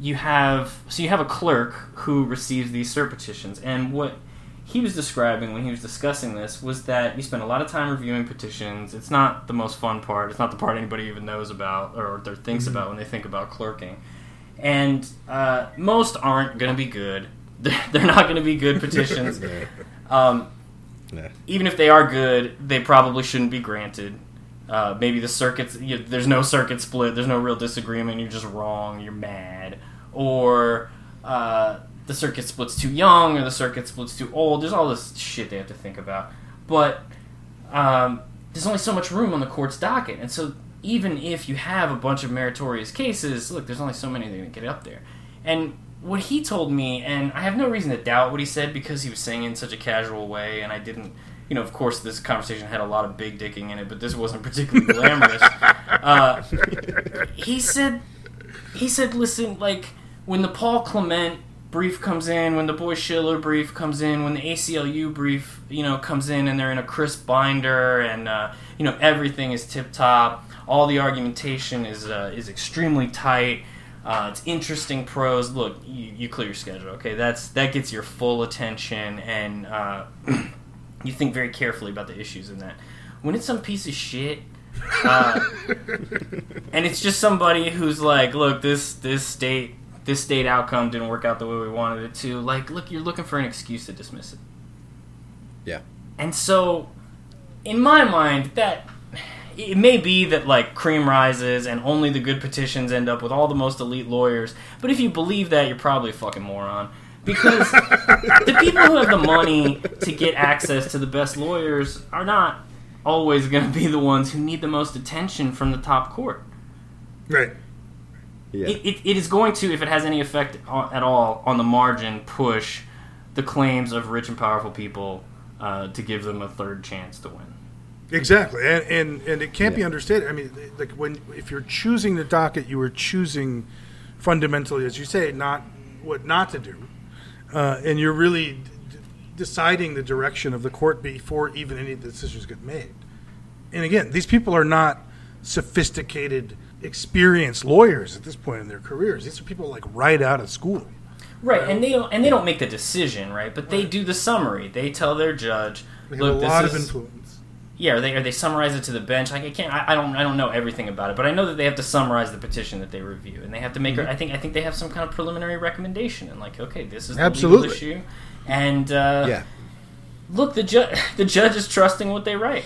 you have so you have a clerk who receives these cert petitions, and what he was describing when he was discussing this was that you spend a lot of time reviewing petitions. It's not the most fun part. It's not the part anybody even knows about or, or thinks about when they think about clerking. And uh, most aren't going to be good. they're, they're not going to be good petitions. Um, even if they are good, they probably shouldn't be granted. Uh, maybe the circuits, you, there's no circuit split, there's no real disagreement, you're just wrong, you're mad. Or uh, the circuit split's too young, or the circuit split's too old. There's all this shit they have to think about. But um, there's only so much room on the court's docket. And so even if you have a bunch of meritorious cases, look, there's only so many that are going to get up there. And what he told me, and I have no reason to doubt what he said because he was saying it in such a casual way, and I didn't, you know, of course, this conversation had a lot of big dicking in it, but this wasn't particularly glamorous. uh, he said, he said, listen, like when the Paul Clement brief comes in, when the Boies Schiller brief comes in, when the ACLU brief, you know, comes in, and they're in a crisp binder, and uh, you know everything is tip top. All the argumentation is uh, is extremely tight. Uh, it's interesting prose. Look, you, you clear your schedule. Okay, that's that gets your full attention, and uh, you think very carefully about the issues in that. When it's some piece of shit, uh, and it's just somebody who's like, look, this this state this state outcome didn't work out the way we wanted it to. Like, look, you're looking for an excuse to dismiss it. Yeah. And so, in my mind, that it may be that like cream rises and only the good petitions end up with all the most elite lawyers. But if you believe that, you're probably a fucking moron. Because the people who have the money to get access to the best lawyers are not always going to be the ones who need the most attention from the top court. Right. Yeah. It, it, it is going to, if it has any effect at all on the margin, push the claims of rich and powerful people uh, to give them a third chance to win. Exactly, and and, and it can't be understated. I mean, like when if you're choosing the docket, you are choosing fundamentally, as you say, not what not to do, uh, and you're really d- d- deciding the direction of the court before even any of the decisions get made. And again, these people are not sophisticated, experienced lawyers at this point in their careers. These are people like right out of school. Right, and they don't and they don't make the decision, right? But they do the summary. They tell their judge, They have "Look, a this lot is influence. Yeah." Or they or they summarize it to the bench. Like I can't, I, I don't, I don't know everything about it, but I know that they have to summarize the petition that they review, and they have to make. Mm-hmm. I think, I think they have some kind of preliminary recommendation, and like, okay, this is the Absolutely. legal issue, and uh, yeah. look, the judge, the judge is trusting what they write.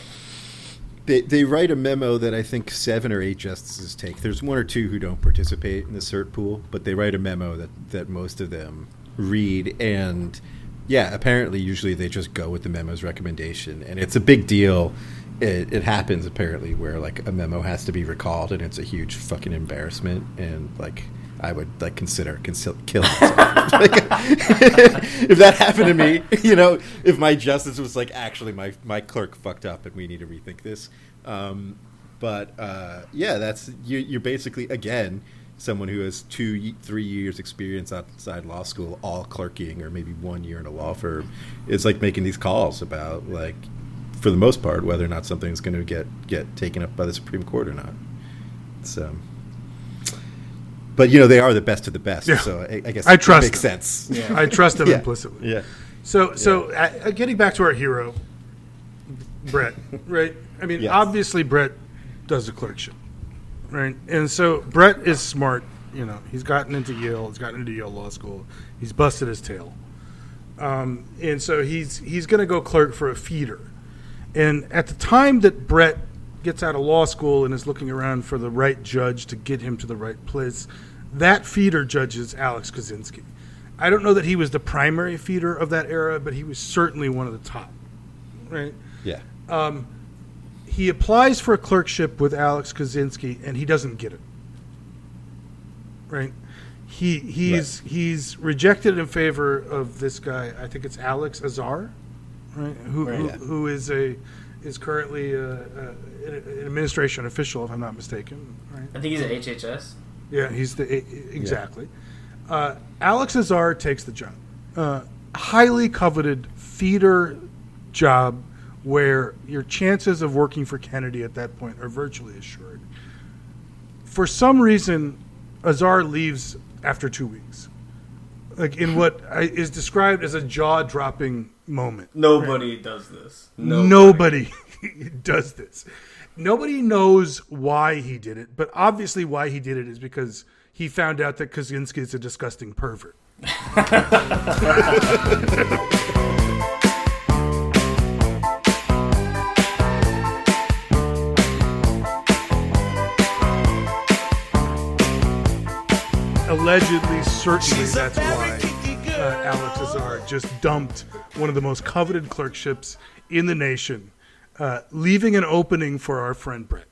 They, they write a memo that I think seven or eight justices take. There's one or two who don't participate in the cert pool, but they write a memo that, that most of them read. And yeah, apparently, usually they just go with the memo's recommendation. And it's a big deal. It, it happens apparently where like a memo has to be recalled, and it's a huge fucking embarrassment. And like, I would like consider consil- killing myself. if that happened to me, you know, if my justice was like, actually, my my clerk fucked up, and we need to rethink this. Um, but uh, yeah, that's you, you're basically again someone who has two, three years experience outside law school, all clerking, or maybe one year in a law firm. It's like making these calls about like, for the most part, whether or not something's going to get get taken up by the Supreme Court or not. So. But you know they are the best of the best, Yeah. so I, I guess I it trust makes them. sense. I trust them Yeah. implicitly. Yeah, So, so uh, getting back to our hero, Brett, right? I mean, Yes. obviously Brett does the clerkship, right? And so Brett is smart. You know, he's gotten into Yale. He's gotten into Yale Law School. He's busted his tail, um, and so he's he's going to go clerk for a feeder. And at the time that Brett gets out of law school and is looking around for the right judge to get him to the right place, that feeder judge is Alex Kozinski. I don't know that he was the primary feeder of that era, but he was certainly one of the top. Right? yeah, He applies for a clerkship with Alex Kozinski, and he doesn't get it. Right? He he's he's rejected in favor of this guy. I think it's Alex Azar, right? Who who, Yeah. who is a is currently a, a, an administration official, if I'm not mistaken. Right? I think he's at HHS. Yeah, he's the exactly. Uh, Alex Azar takes the job. Uh, highly coveted feeder job where your chances of working for Kennedy at that point are virtually assured. For some reason, Azar leaves after two weeks, like in what I, is described as a jaw-dropping moment. Nobody does this. Nobody, does this. Nobody knows why he did it, but obviously why he did it is because he found out that Kozinski is a disgusting pervert. Allegedly, certainly that's why uh, Alex Azar just dumped one of the most coveted clerkships in the nation, uh, leaving an opening for our friend Brett.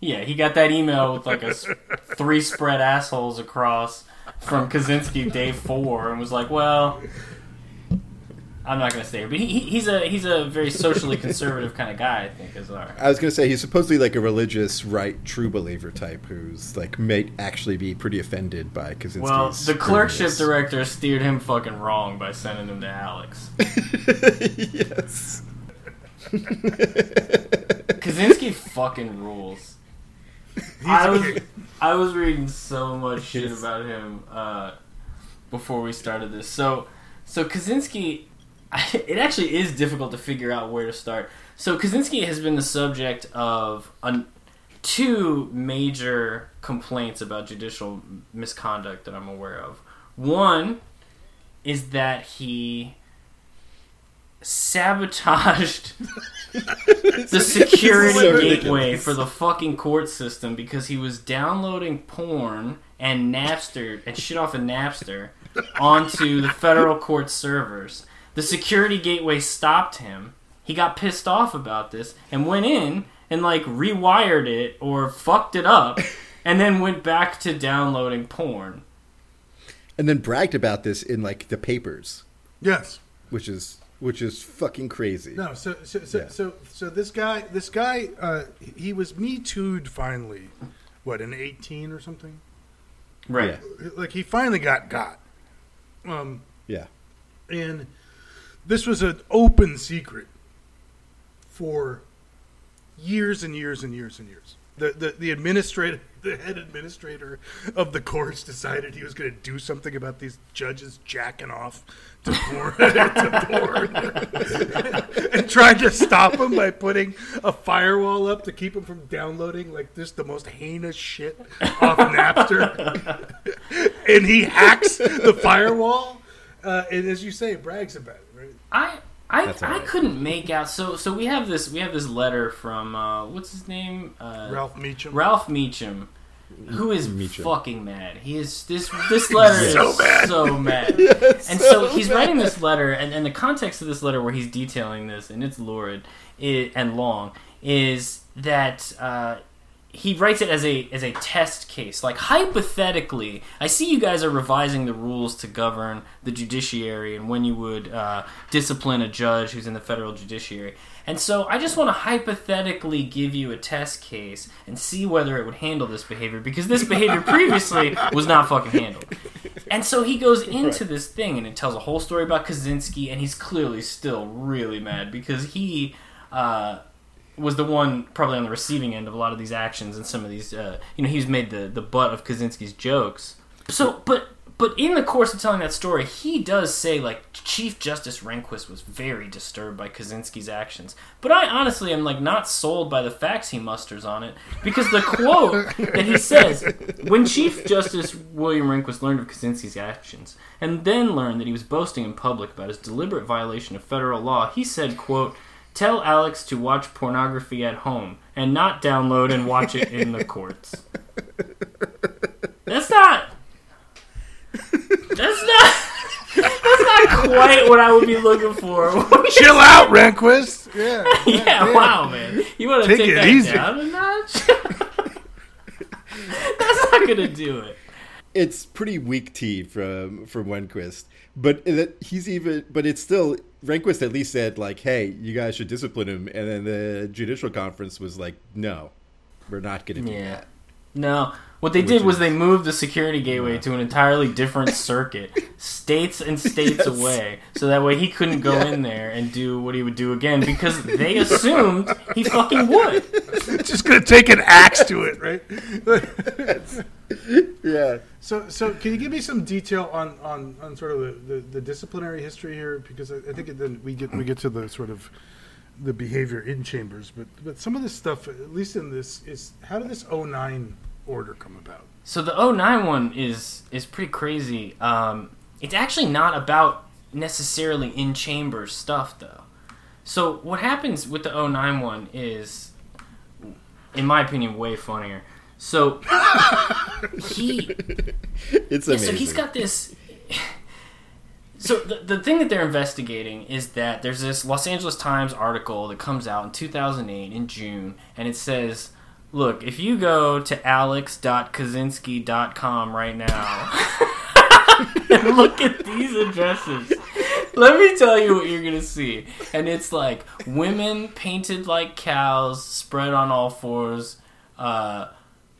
Yeah, he got that email with like a three spread assholes across from Kozinski day four, and was like, "Well, I'm not gonna say here." But he, he, he's a he's a very socially conservative kind of guy, I think, Azar. I was going to say he's supposedly like a religious right true believer type who's like may actually be pretty offended by Kozinski's. Well, the clerkship scrutinious- director steered him fucking wrong by sending him to Alex. yes. Kozinski fucking rules. I was I was reading so much shit about him uh, before we started this. So so Kozinski, it actually is difficult to figure out where to start. So Kozinski has been the subject of an, two major complaints about judicial misconduct that I'm aware of. One is that he sabotaged the security gateway for the fucking court system because he was downloading porn and Napster and shit off of Napster onto the federal court servers. The security gateway stopped him. He got pissed off about this and went in and like rewired it or fucked it up and then went back to downloading porn. and then bragged about this in like the papers, Yes. which is which is fucking crazy. No, so so so Yeah. so, so this guy this guy uh, he was me too'd finally, what in eighteen or something? Right. Like he finally got got, um, Yeah. and this was an open secret for years and years and years and years. The the the administrator, the head administrator of the courts decided he was going to do something about these judges jacking off to porn, to porn. and tried to stop him by putting a firewall up to keep him from downloading like this the most heinous shit off Napster. and he hacks the firewall, uh, and as you say, brags about it. Right? I I, That's I couldn't make out. So so we have this we have this letter from uh, what's his name uh, Ralph Mecham. Ralph Mecham, who is Mecham. fucking mad. He is this this letter is So mad. so mad. and so he's writing this letter, and, and the context of this letter, where he's detailing this, and it's lurid i and long, is that uh, he writes it as a as a test case. Like hypothetically, I see you guys are revising the rules to govern the judiciary and when you would uh, discipline a judge who's in the federal judiciary. And so I just want to hypothetically give you a test case and see whether it would handle this behavior because this behavior previously was not fucking handled. And so he goes into this thing and it tells a whole story about Kozinski, and he's clearly still really mad because he uh, was the one probably on the receiving end of a lot of these actions and some of these. Uh, you know, he's made the the butt of Kozinski's jokes. So, but but in the course of telling that story, he does say like Chief Justice Rehnquist was very disturbed by Kozinski's actions. But I honestly am like not sold by the facts he musters on it because the quote that he says when Chief Justice William Rehnquist learned of Kozinski's actions and then learned that he was boasting in public about his deliberate violation of federal law, he said, "quote." Tell Alex to watch pornography at home and not download and watch it in the courts. That's not. That's not. That's not quite what I would be looking for. Chill out, Rehnquist. Yeah. yeah, wow, man. You want to Take take, it that easy. down a notch? That's not gonna do it. it's pretty weak tea from from Rehnquist, but that he's even, but it's still Rehnquist at least said like, "Hey, you guys should discipline him," and then the judicial conference was like, "No, we're not going to do Yeah. that." No, what they Which did was they moved the security gateway to an entirely different circuit, states and states Yes. away, so that way he couldn't go in there and do what he would do again because they assumed he fucking would. Just gonna take an axe to it, right? Yeah, so, so can you give me some detail on, on, on sort of the, the, the disciplinary history here? Because I, I think it, then we get we get to the sort of the behavior in chambers, but but some of this stuff, at least in this, is how did this 09 order come about? So the 09 one is is pretty crazy. Um, it's actually not about necessarily in chambers stuff though. So what happens with the 09 one is, in my opinion, way funnier. So he It's yeah, amazing. so he's got this. So the, the thing that they're investigating is that there's this Los Angeles Times article that comes out in 2008 in June, and it says, "Look, if you go to alex.kozinski.com right now and look at these addresses, let me tell you what you're gonna see." And it's like women painted like cows, spread on all fours, uh,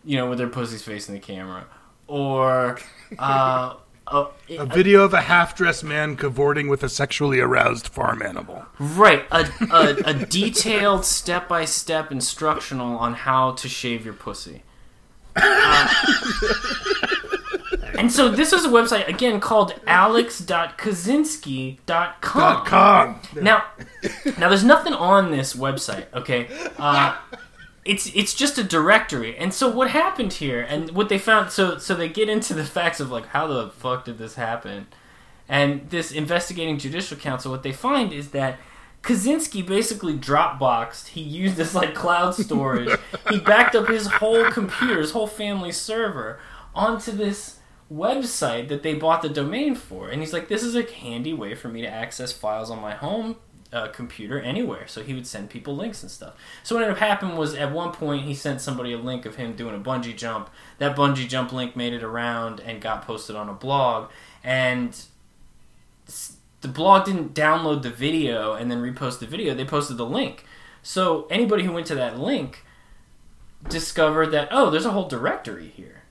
you know, with their pussies facing the camera, or. Uh, a, A video of a half-dressed man cavorting with a sexually aroused farm animal. Right, a, a, a detailed step by step instructional on how to shave your pussy. Uh, and so this is a website again called alex.kozinski.com. Com. Now, now there's nothing on this website. Okay, uh, it's it's just a directory. And so what happened here, and what they found, so so they get into the facts of like how the fuck did this happen, and this investigating judicial council, what they find is that. Kozinski basically Dropboxed. He used this like cloud storage. he backed up his whole computer, his whole family server, onto this website that they bought the domain for. And he's like, this is a handy way for me to access files on my home uh, computer anywhere. So he would send people links and stuff. So what ended up happening was at one point he sent somebody a link of him doing a bungee jump. That bungee jump link made it around and got posted on a blog. And the blog didn't download the video and then repost the video. They posted the link. So anybody who went to that link discovered that oh, there's a whole directory here.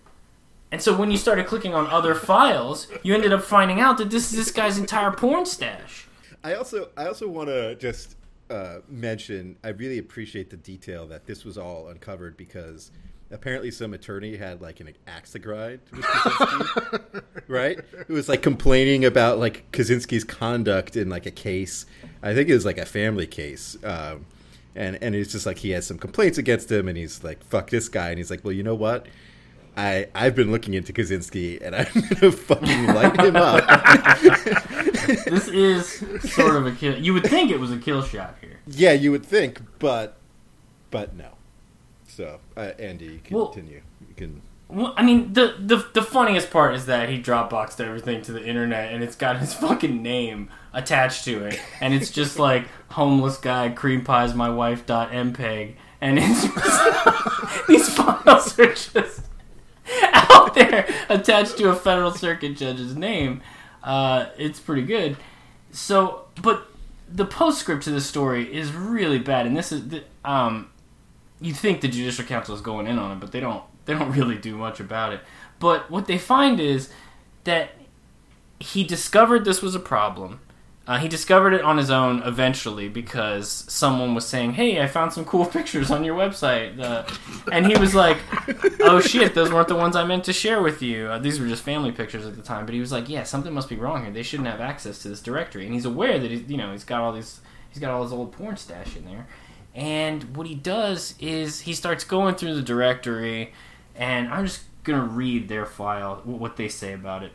And so when you started clicking on other files, you ended up finding out that this is this guy's entire porn stash. I also I also want to just uh, mention I really appreciate the detail that this was all uncovered because apparently some attorney had like an axe to grind with Kozinski, right? Who was like complaining about like Kozinski's conduct in like a case. I think it was like a family case. Um, and and it's just like he has some complaints against him, and he's like, "Fuck this guy," and he's like, "Well, you know what? I I've been looking into Kozinski, and I'm gonna fucking light him up." This is sort of a kill. You would think it was a kill shot here. Yeah, you would think, but but no. So, uh, Andy, you can Well- continue. You can. Well, I mean, the, the the funniest part is that he Dropboxed everything to the internet, and it's got his fucking name attached to it, and it's just like homeless guy cream pies my wife dot mpeg, and it's these files are just out there attached to a federal circuit judge's name. Uh, it's pretty good. So, but the postscript to this story is really bad, and this is the, um, you think the judicial council is going in on it, but they don't. They don't really do much about it. But what they find is that he discovered this was a problem. Uh, he discovered it on his own eventually because someone was saying, "Hey, I found some cool pictures on your website," uh, and he was like, "Oh shit, those weren't the ones I meant to share with you. Uh, these were just family pictures at the time." But he was like, "Yeah, something must be wrong here. They shouldn't have access to this directory." And he's aware that he's, you know, he's got all these, he's got all his old porn stash in there. And what he does is he starts going through the directory, and I'm just gonna read their file, what they say about it.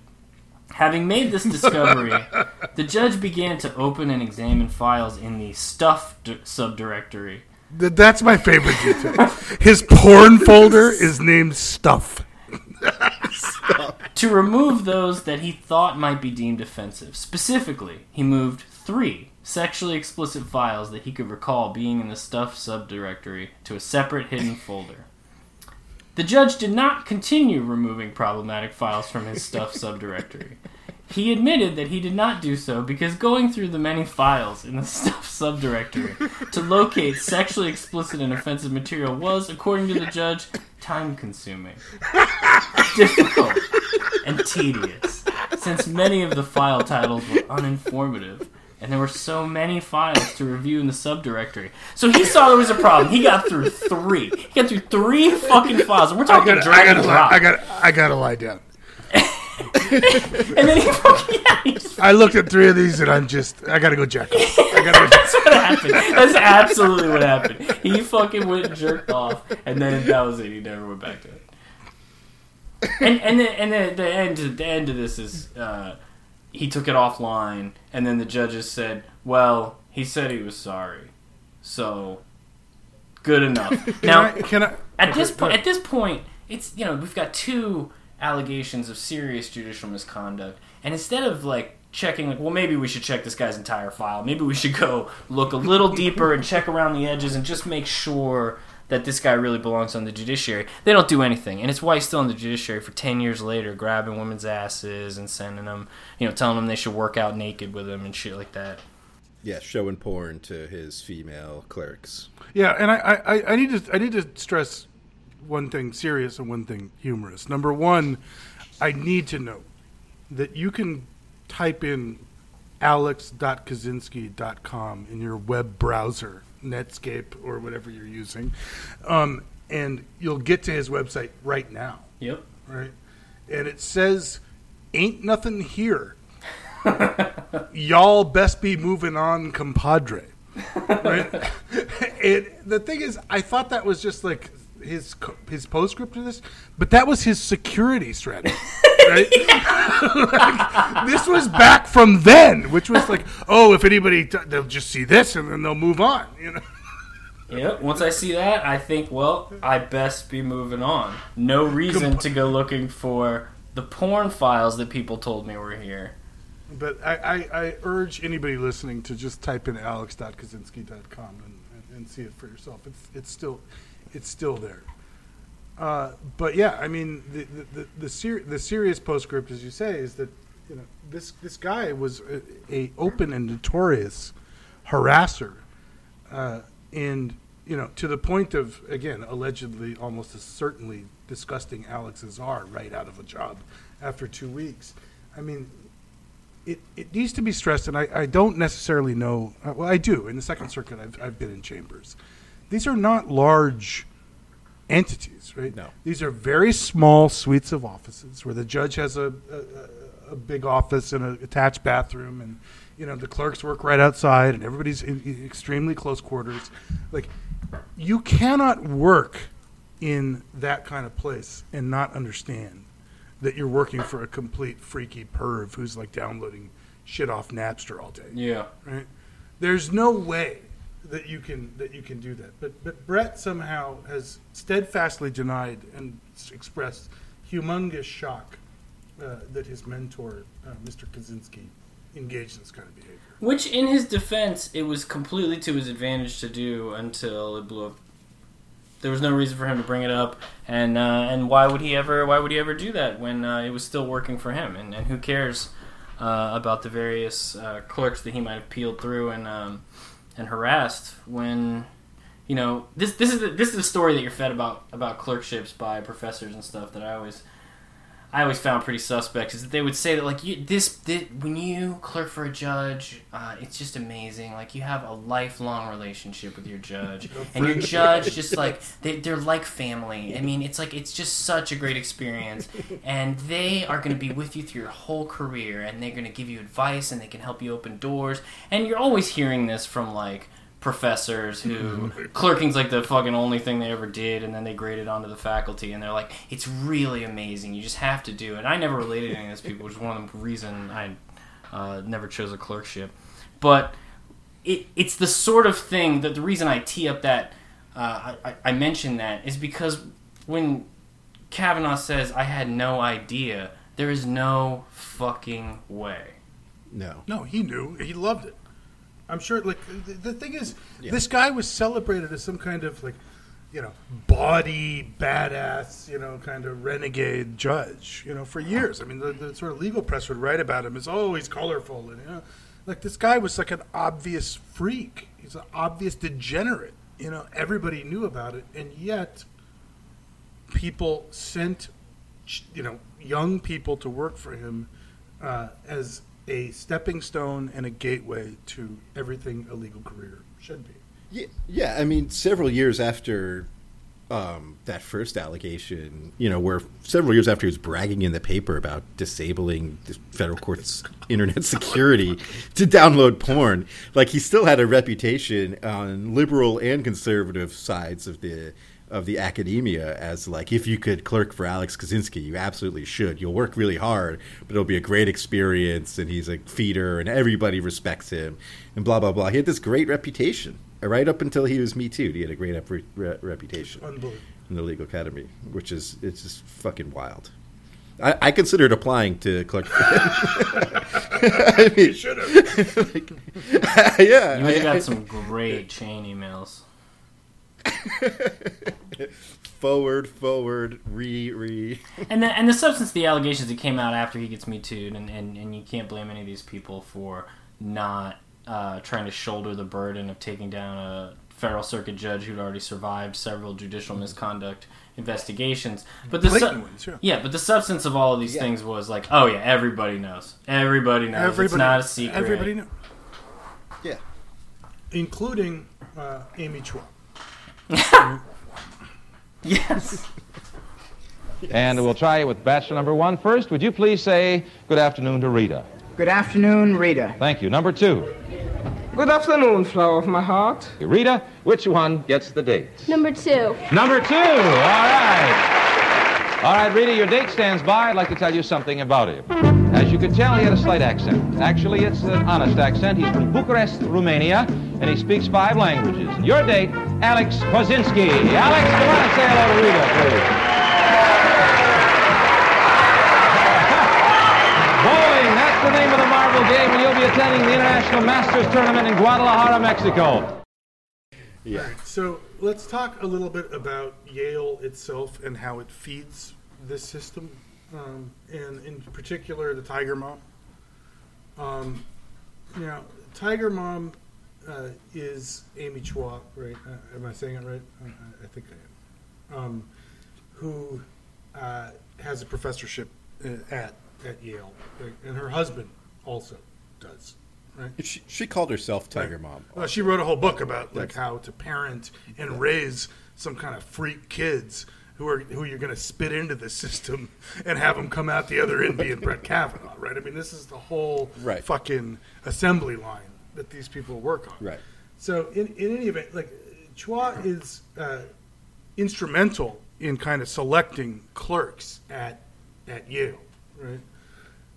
Having made this discovery, the judge began to open and examine files in the stuff d- subdirectory. Th- That's my favorite detail. His porn folder is named Stuff. to remove those that he thought might be deemed offensive. Specifically, he moved three sexually explicit files that he could recall being in the stuff subdirectory to a separate hidden folder. The judge did not continue removing problematic files from his stuff subdirectory. He admitted that he did not do so because going through the many files in the stuff subdirectory to locate sexually explicit and offensive material was, according to the judge, time consuming, difficult, and tedious, since many of the file titles were uninformative. And there were so many files to review in the subdirectory. So he saw there was a problem. He got through three. He got through three fucking files. And we're I talking gotta, drag I gotta, drop. lie, I gotta, I gotta lie down. and then he fucking yeah, he I looked at three of these and I'm just, I gotta go jack off. I gotta go That's what happened. That's absolutely what happened. He fucking went and jerked off, and then that was it. He never went back to it. And and then and then the end the end of this is uh, he took it offline, and then the judges said, "Well, he said he was sorry, so good enough." Can now, I, can I, at okay, this point, at this point, it's you know we've got two allegations of serious judicial misconduct, and instead of like checking like well maybe we should check this guy's entire file. Maybe we should go look a little deeper and check around the edges and just make sure that this guy really belongs on the judiciary they don't do anything and it's why he's still in the judiciary for 10 years later grabbing women's asses and sending them you know telling them they should work out naked with him and shit like that Yeah, showing porn to his female clerks. Yeah, and I, I, I need to I need to stress one thing serious and one thing humorous. Number one, I need to know that you can type in alex.kozinski.com in your web browser, Netscape or whatever you're using, um, and you'll get to his website right now. yep Right? And it says, "Ain't nothing here." Y'all best be moving on, compadre. Right? it, the thing is, I thought that was just like his his postscript to this, but that was his security strategy. Right? Like, this was back from then, which was like, oh, if anybody, t- they'll just see this and then they'll move on. You know. Yep. Once I see that, I think, well, I best be moving on. No reason to go looking for the porn files that people told me were here. But I, I, I urge anybody listening to just type in alex.kozinski.com and, and, and see it for yourself. It's it's still it's still there. Uh, but yeah, I mean the the the, the, ser- the serious postscript, as you say, is that you know this this guy was a, a open and notorious harasser, uh, and you know to the point of again allegedly almost certainly disgusting Alex Azar right out of a job after two weeks. I mean, it, it needs to be stressed, and I, I don't necessarily know. uh, Well, I do. In the Second Circuit, I've, I've been in chambers. These are not large entities, right? No. These are very small suites of offices where the judge has a, a, a big office and an attached bathroom, and you know the clerks work right outside, and everybody's in, in extremely close quarters. Like, you cannot work in that kind of place and not understand that you're working for a complete freaky perv who's like downloading shit off Napster all day. Yeah. Right? There's no way that you can that you can do that. But but Brett somehow has steadfastly denied and expressed humongous shock uh, that his mentor, uh, Mr. Kozinski, engaged in this kind of behavior. Which, in his defense, it was completely to his advantage to do until it blew up. There was no reason for him to bring it up, and uh, and why would he ever? Why would he ever do that when uh, it was still working for him? And, and who cares uh, about the various uh, clerks that he might have peeled through and um, and harassed when you know this this is the, this is the story that you're fed about about clerkships by professors and stuff that I always I always found pretty suspect is that they would say that like you, this, thi- when you clerk for a judge, uh, it's just amazing. Like you have a lifelong relationship with your judge, and your judge just like they, they're like family. I mean, it's like it's just such a great experience, and they are going to be with you through your whole career, and they're going to give you advice, and they can help you open doors. And you're always hearing this from like professors who clerking's like the fucking only thing they ever did and then they graded onto the faculty and they're like it's really amazing you just have to do it and i never related to any of those people which is one of the reason i uh, never chose a clerkship but it, it's the sort of thing that the reason i tee up that uh, I, I mentioned that is because when kavanaugh says i had no idea there is no fucking way No. No, he knew. He loved it. I'm sure. Like the, the thing is, this guy was celebrated as some kind of like, you know, body badass, you know, kind of renegade judge. You know, for years. I mean, the, the sort of legal press would write about him as oh, he's colorful and you know, like this guy was like an obvious freak. He's an obvious degenerate. You know, everybody knew about it, and yet people sent, you know, young people to work for him uh, as a stepping stone and a gateway to everything a legal career should be. Yeah, yeah. I mean, several years after um, that first allegation, you know, where several years after he was bragging in the paper about disabling the federal court's internet security to download porn, like he still had a reputation on liberal and conservative sides of the of the academia as like if you could clerk for Alex Kozinski, you absolutely should. You'll work really hard, but it'll be a great experience, and he's a feeder, and everybody respects him, and blah blah blah. He had this great reputation uh, right up until he was Me Too. He had a great ep- re- reputation in the legal academy, which is it's just fucking wild. I, I considered applying to clerk. I mean, should have. like, yeah, You would have got some great chain emails. forward, forward, re, re. And the, and the substance of the allegations that came out after he gets me too, and, and, and you can't blame any of these people for not uh, trying to shoulder the burden of taking down a federal circuit judge who'd already survived several judicial misconduct investigations. But the Blatant su- ones, yeah. but the substance of all of these things was like, oh yeah, everybody knows, everybody knows, it's not a secret. Everybody knows, Yeah. including uh, Amy Chua. Yes. And we'll try it with bachelor number one first. Would you please say good afternoon to Rita? Good afternoon, Rita. Thank you. Number two. Good afternoon, flower of my heart. Rita, which one gets the date? Number two. Number two. All right. All right, Rita, your date stands by. I'd like to tell you something about him. As you can tell, he had a slight accent. Actually, it's an honest accent. He's from Bucharest, Romania, and he speaks five languages. Your date, Alex Kozinski. Alex, come on and say hello to Rita, please. Bowling, that's the name of the marble game, and you'll be attending the International Masters Tournament in Guadalajara, Mexico. Yeah. All right, so let's talk a little bit about Yale itself and how it feeds this system, um, and in particular the Tiger Mom. Um, now, Tiger Mom uh, is Amy Chua, right? Uh, am I saying it right? I, I- I think I am. Um, who uh, has a professorship uh, at at Yale, right? and her husband also does, right? She, she called herself Tiger Mom. Well, she wrote a whole book about like how to parent and raise some kind of freak kids who are who you're going to spit into the system and have them come out the other end being Brett Kavanaugh, right? I mean, this is the whole Right. fucking assembly line that these people work on. Right. So in, in any event, like Chua is uh, instrumental in kind of selecting clerks at at Yale, right?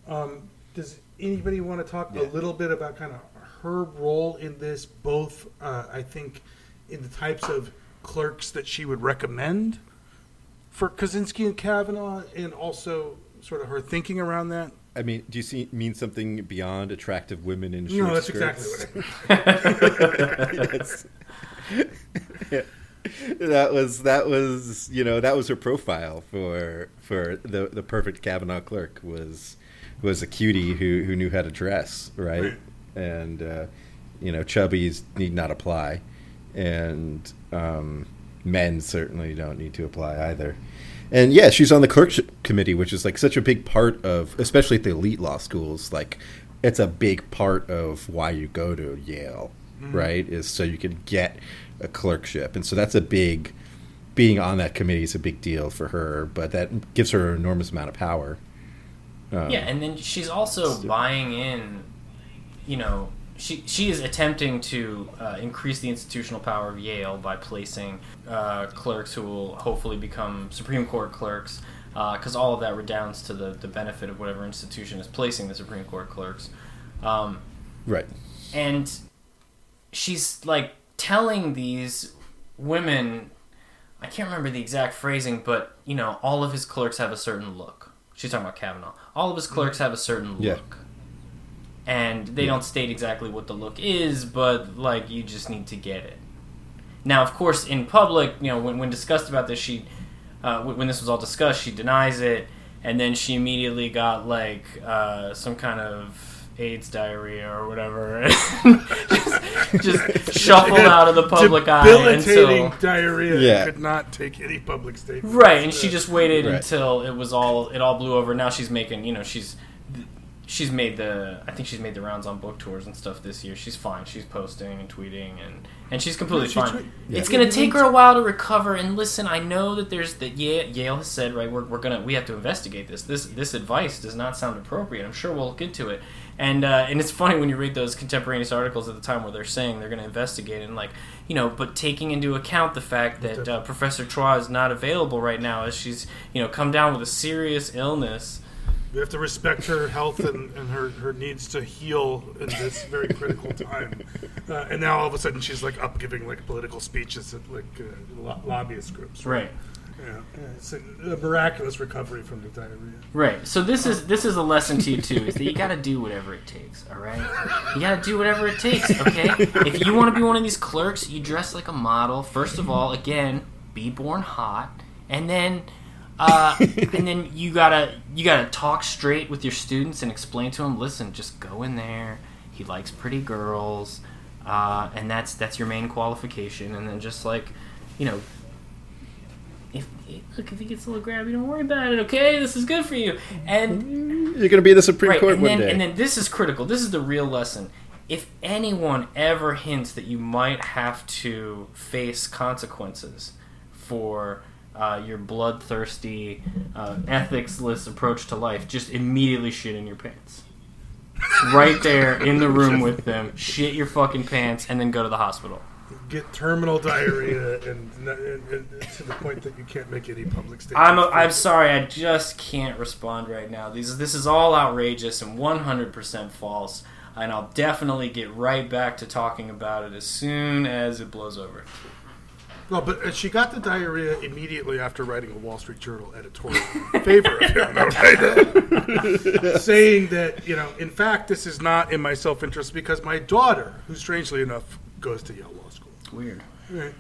Um, does anybody want to talk a little bit about kind of her role in this? Both, uh, I think, in the types of clerks that she would recommend for Kozinski and Kavanaugh, and also sort of her thinking around that. I mean, do you see mean something beyond attractive women in short No, that's skirts? exactly what That's- Yeah. That was that was you know that was her profile for for the the perfect Kavanaugh clerk was was a cutie who who knew how to dress right, Right. and uh, you know chubbies need not apply, and um, men certainly don't need to apply either. And yeah, she's on the clerkship committee, which is like such a big part of, especially at the elite law schools. Like, it's a big part of why you go to Yale, Mhm. right? Is so you can get a clerkship, and so that's a big. Being on that committee is a big deal for her, but that gives her an enormous amount of power. Um, yeah, and then she's also buying in. You know, she she is attempting to uh, increase the institutional power of Yale by placing uh, clerks who will hopefully become Supreme Court clerks, because all of that redounds to the the benefit of whatever institution is placing the Supreme Court clerks. Um, Right. and she's like telling these women i can't remember the exact phrasing but you know all of his clerks have a certain look she's talking about kavanaugh all of his clerks have a certain Yeah. look and they Yeah. don't state exactly what the look is but like you just need to get it now of course in public you know when, when discussed about this she uh, when when this was all discussed she denies it and then she immediately got like uh, some kind of AIDS diarrhea or whatever, just, just shuffled out of the public eye Debilitating until diarrhea. Yeah. Could not take any public statement. right, and she just waited Right. until it was all it all blew over. Now she's making you know she's she's made the I think she's made the rounds on book tours and stuff this year. She's fine. She's posting and tweeting and and she's completely Yeah, she fine. tweet- It's gonna take her a while to recover. And listen, I know that there's that Yale, Yale has said right. We're, we're gonna we have to investigate this. This this advice does not sound appropriate. I'm sure we'll look into it. And uh, and it's funny when you read those contemporaneous articles at the time where they're saying they're going to investigate and like you know, but taking into account the fact that uh, Professor Chua is not available right now as she's you know come down with a serious illness. We have to respect her health and, and her, her needs to heal in this very critical time. Uh, and now all of a sudden she's like up giving like political speeches at like uh, lo- lobbyist groups. Right. Yeah, yeah, it's a, a miraculous recovery from the diarrhea. Right. So this is this is a lesson to you too. Is that you got to do whatever it takes. All right. You got to do whatever it takes. Okay. If you want to be one of these clerks, you dress like a model. First of all, again, be born hot, and then. Uh, and then you gotta you gotta talk straight with your students and explain to them. Listen, just go in there. He likes pretty girls, uh, and that's that's your main qualification. And then just like, you know, if look if he gets a little grabby, don't worry about it. Okay, this is good for you. And You're to be in the Supreme right, Court one then, day. And then this is critical. This is the real lesson. If anyone ever hints that you might have to face consequences for uh, your bloodthirsty, uh, ethicsless approach to life, just immediately shit in your pants. right there in the room with them, shit your fucking pants, and then go to the hospital. Get terminal diarrhea and, and, and to the point that you can't make any public statements. I'm, I'm sorry, I just can't respond right now. These, this is all outrageous and 100% false, and I'll definitely get right back to talking about it as soon as it blows over. Well, but uh, she got the diarrhea immediately after writing a Wall Street Journal editorial in favor of him, right? saying that you know, in fact, this is not in my self-interest because my daughter, who strangely enough goes to Yale Law School, Weird. right,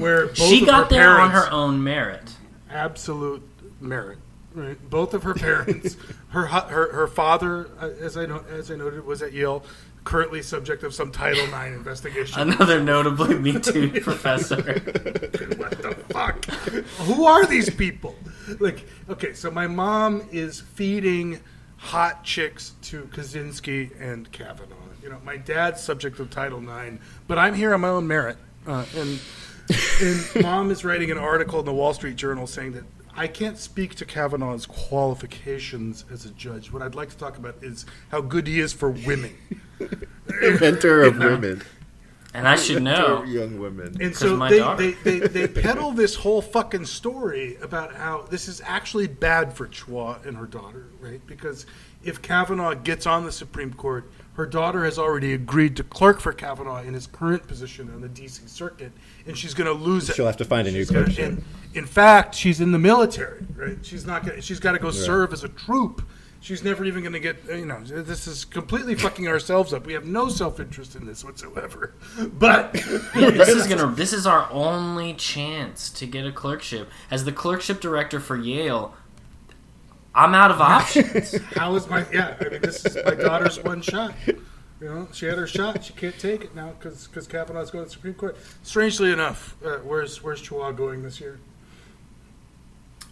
where both She of got her there on her own merit. absolute merit. Right, both of her parents, her her her father, uh, as I know, as I noted, was at Yale, currently subject of some Title IX investigation. Another notably Me Too professor. what the fuck? Who are these people? Like, okay, so my mom is feeding hot chicks to Kozinski and Kavanaugh. You know, my dad's subject of Title IX, but I'm here on my own merit. Uh, and and mom is writing an article in the Wall Street Journal saying that I can't speak to Kavanaugh's qualifications as a judge. What I'd like to talk about is how good he is for women. Mentor of You know? women. And I should know. young women. And 'Cause so my they, daughter. they, they, they peddle this whole fucking story about how this is actually bad for Chua and her daughter, right? Because if Kavanaugh gets on the Supreme Court, her daughter has already agreed to clerk for Kavanaugh in his current position on the D.C. Circuit, and she's going to lose it. She'll have to find a new She's gonna- in fact, she's in the military, right? She's not. Gonna, she's got to go Right. serve as a troop. She's never even going to get. You know, this is completely fucking ourselves up. We have no self interest in this whatsoever. But Yeah, this is gonna. This is our only chance to get a clerkship. As the clerkship director for Yale, I'm out of options. How is my yeah? I mean, this is my daughter's one shot. You know, she had her shot. She can't take it now because because Kavanaugh's going to the Supreme Court. Strangely enough, uh, where's where's Chua going this year?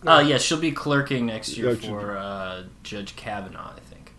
Uh, yeah, she'll be clerking next year Yeah, for uh, Judge Kavanaugh, I think.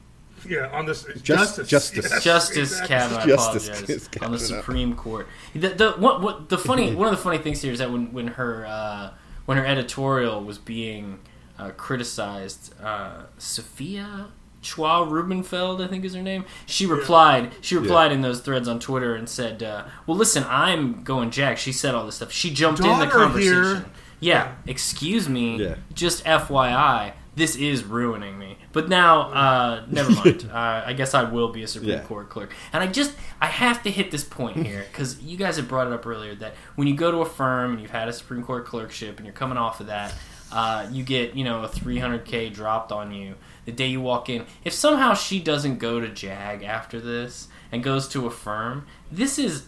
Yeah, on this Just- justice. justice. Yes, Justice exactly. Kavanaugh, I Justice apologize, Kavanaugh. on the Supreme Court. The, the what, what the funny one of the funny things here is that when when her uh, when her editorial was being uh, criticized, uh, Sophia Chua Rubenfeld, I think is her name. She replied. She Yeah. replied in those threads on Twitter and said, uh, "Well, listen, I'm going JAG." She said all this stuff. She jumped in the conversation. here. Yeah, excuse me. Yeah. Just FYI, this is ruining me. But now, uh, never mind. uh, I guess I will be a Supreme Yeah. Court clerk. And I just, I have to hit this point here because you guys have brought it up earlier that when you go to a firm and you've had a Supreme Court clerkship and you're coming off of that, uh, you get, you know, a 300K dropped on you the day you walk in. If somehow she doesn't go to JAG after this and goes to a firm, this is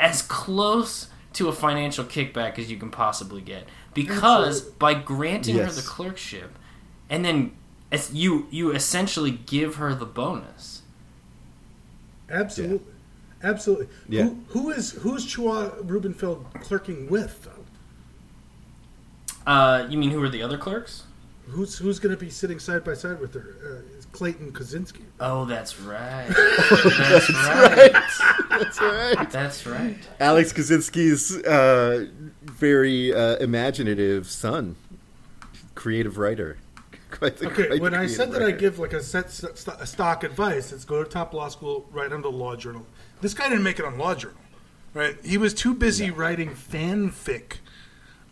as close to a financial kickback as you can possibly get because Absolutely. by granting her the clerkship and then as you you essentially give her the bonus Absolutely, absolutely. Yeah. Who, who is who's Chua Rubenfeld clerking with though? Uh, you mean who are the other clerks Who's who's going to be sitting side by side with her? Uh, is Clayton Kozinski. Oh, that's right. That's right. That's right. That's right. Alex Kozinski's uh, very uh, imaginative son, creative writer. Quite the- Okay, quite the when I creative said that I give like a set st- a stock advice, it's go to top law school, write on the law journal. This guy didn't make it on law journal, right? He was too busy writing fanfic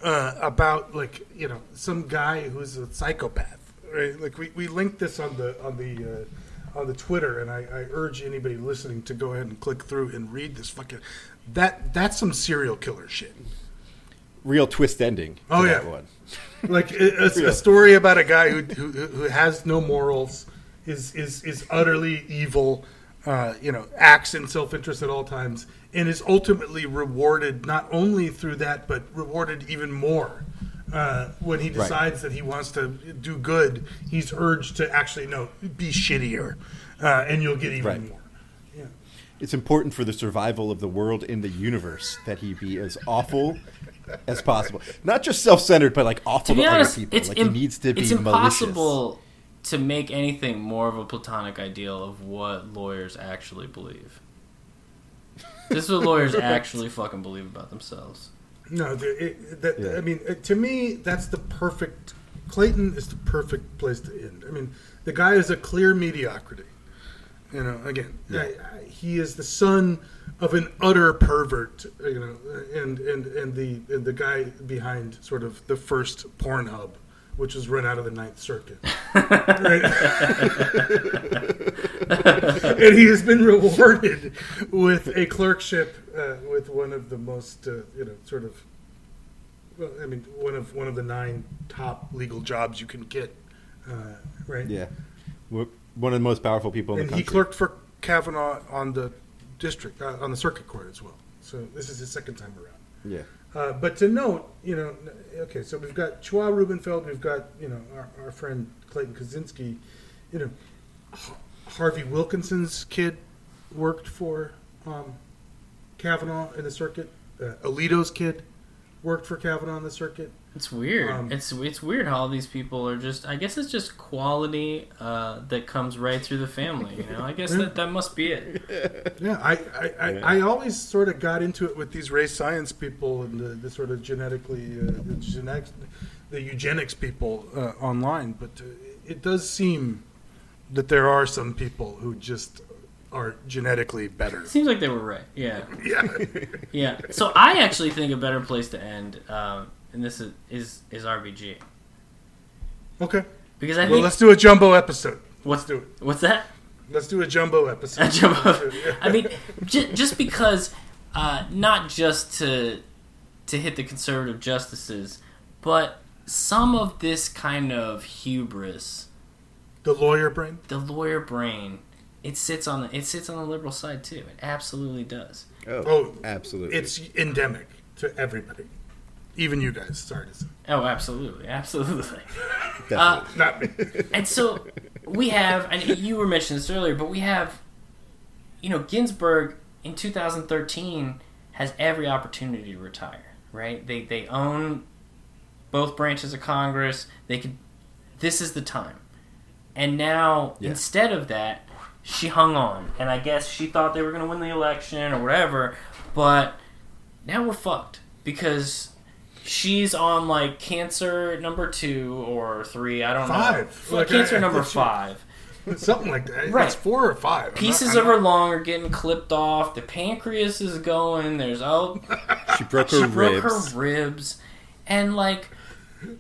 uh, about like you know some guy who's a psychopath, right? Like we, we linked this on the on the uh, on the Twitter, and I, I urge anybody listening to go ahead and click through and read this fucking that that's some serial killer shit. real twist ending. Oh, yeah. one. like a, a- story about a guy who, who who has no morals, is is is utterly evil, uh, you know, acts in self interest at all times, and is ultimately rewarded not only through that, but rewarded even more. Uh, when he Right. decides that he wants to do good, he's urged to actually no be shittier, uh, and you'll get even Right. more. Yeah. It's important for the survival of the world in the universe that he be as awful as possible. Not just self-centered, but like awful To to, honest, other people. it's like im- he needs to be it's malicious. impossible to make anything more of a platonic ideal of what lawyers actually believe. This is what lawyers Right. actually fucking believe about themselves. No, it, that, Yeah. I mean, it, to me, that's the perfect. Clayton is the perfect place to end. I mean, the guy is a clear mediocrity. You know, again, Yeah. I, I, he is the son of an utter pervert. You know, and and and the and the guy behind sort of the first Pornhub, which was run out of the Ninth Circuit. and he has been rewarded with a clerkship uh, with one of the most, uh, you know, sort of. Well, I mean, one of one of the nine top legal jobs you can get, uh, right? Yeah, We're one of the most powerful people in and the he country. clerked for Kavanaugh on the district uh, on the circuit court as well. So this is his second time around. Yeah. Uh, but to note, you know, okay, so we've got Chua Rubenfeld, we've got you know our, our friend Clayton Kozinski, you know, H- Harvie Wilkinson's kid worked for um, Kavanaugh in the circuit. Uh, Alito's kid worked for Kavanaugh in the circuit. It's weird. Um, it's it's weird how all these people are just. I guess it's just quality uh, that comes right through the family. You know, I guess that that must be it. Yeah, I, I, I, I always sort of got into it with these race science people and the, the sort of genetically, uh, the genetics, the eugenics people uh, online, but uh, it does seem that there are some people who just are genetically better. Seems like they were right. Yeah. Yeah. yeah. So I actually think a better place to end, um, and this is is, is RBG. Okay. Because I well, think let's do a jumbo episode. Let's do it. What's that? Let's do a jumbo episode. A jumbo. I mean, j- just because, uh, not just to to hit the conservative justices, but some of this kind of hubris, the lawyer brain, the lawyer brain, it sits on the it sits on the liberal side too. It absolutely does. Oh, absolutely. It's endemic to everybody, even you guys. Sorry to say. Oh, absolutely, absolutely. Uh, Not me. and so we have, and you were mentioning this earlier, but we have, you know, Ginsburg in 2013 has every opportunity to retire. Right? They they own both branches of Congress. They could. This is the time. And now, Yeah. instead of that, she hung on, and I guess she thought they were going to win the election or whatever. But now we're fucked because she's on like cancer number two or three. I don't know. Five. Well, Like, cancer I- I number she- five. Something like that. Right. It's four or five. I'm Pieces not- of her lung are getting clipped off. The pancreas is going. There's oh, She broke her she her broke ribs. her ribs, and like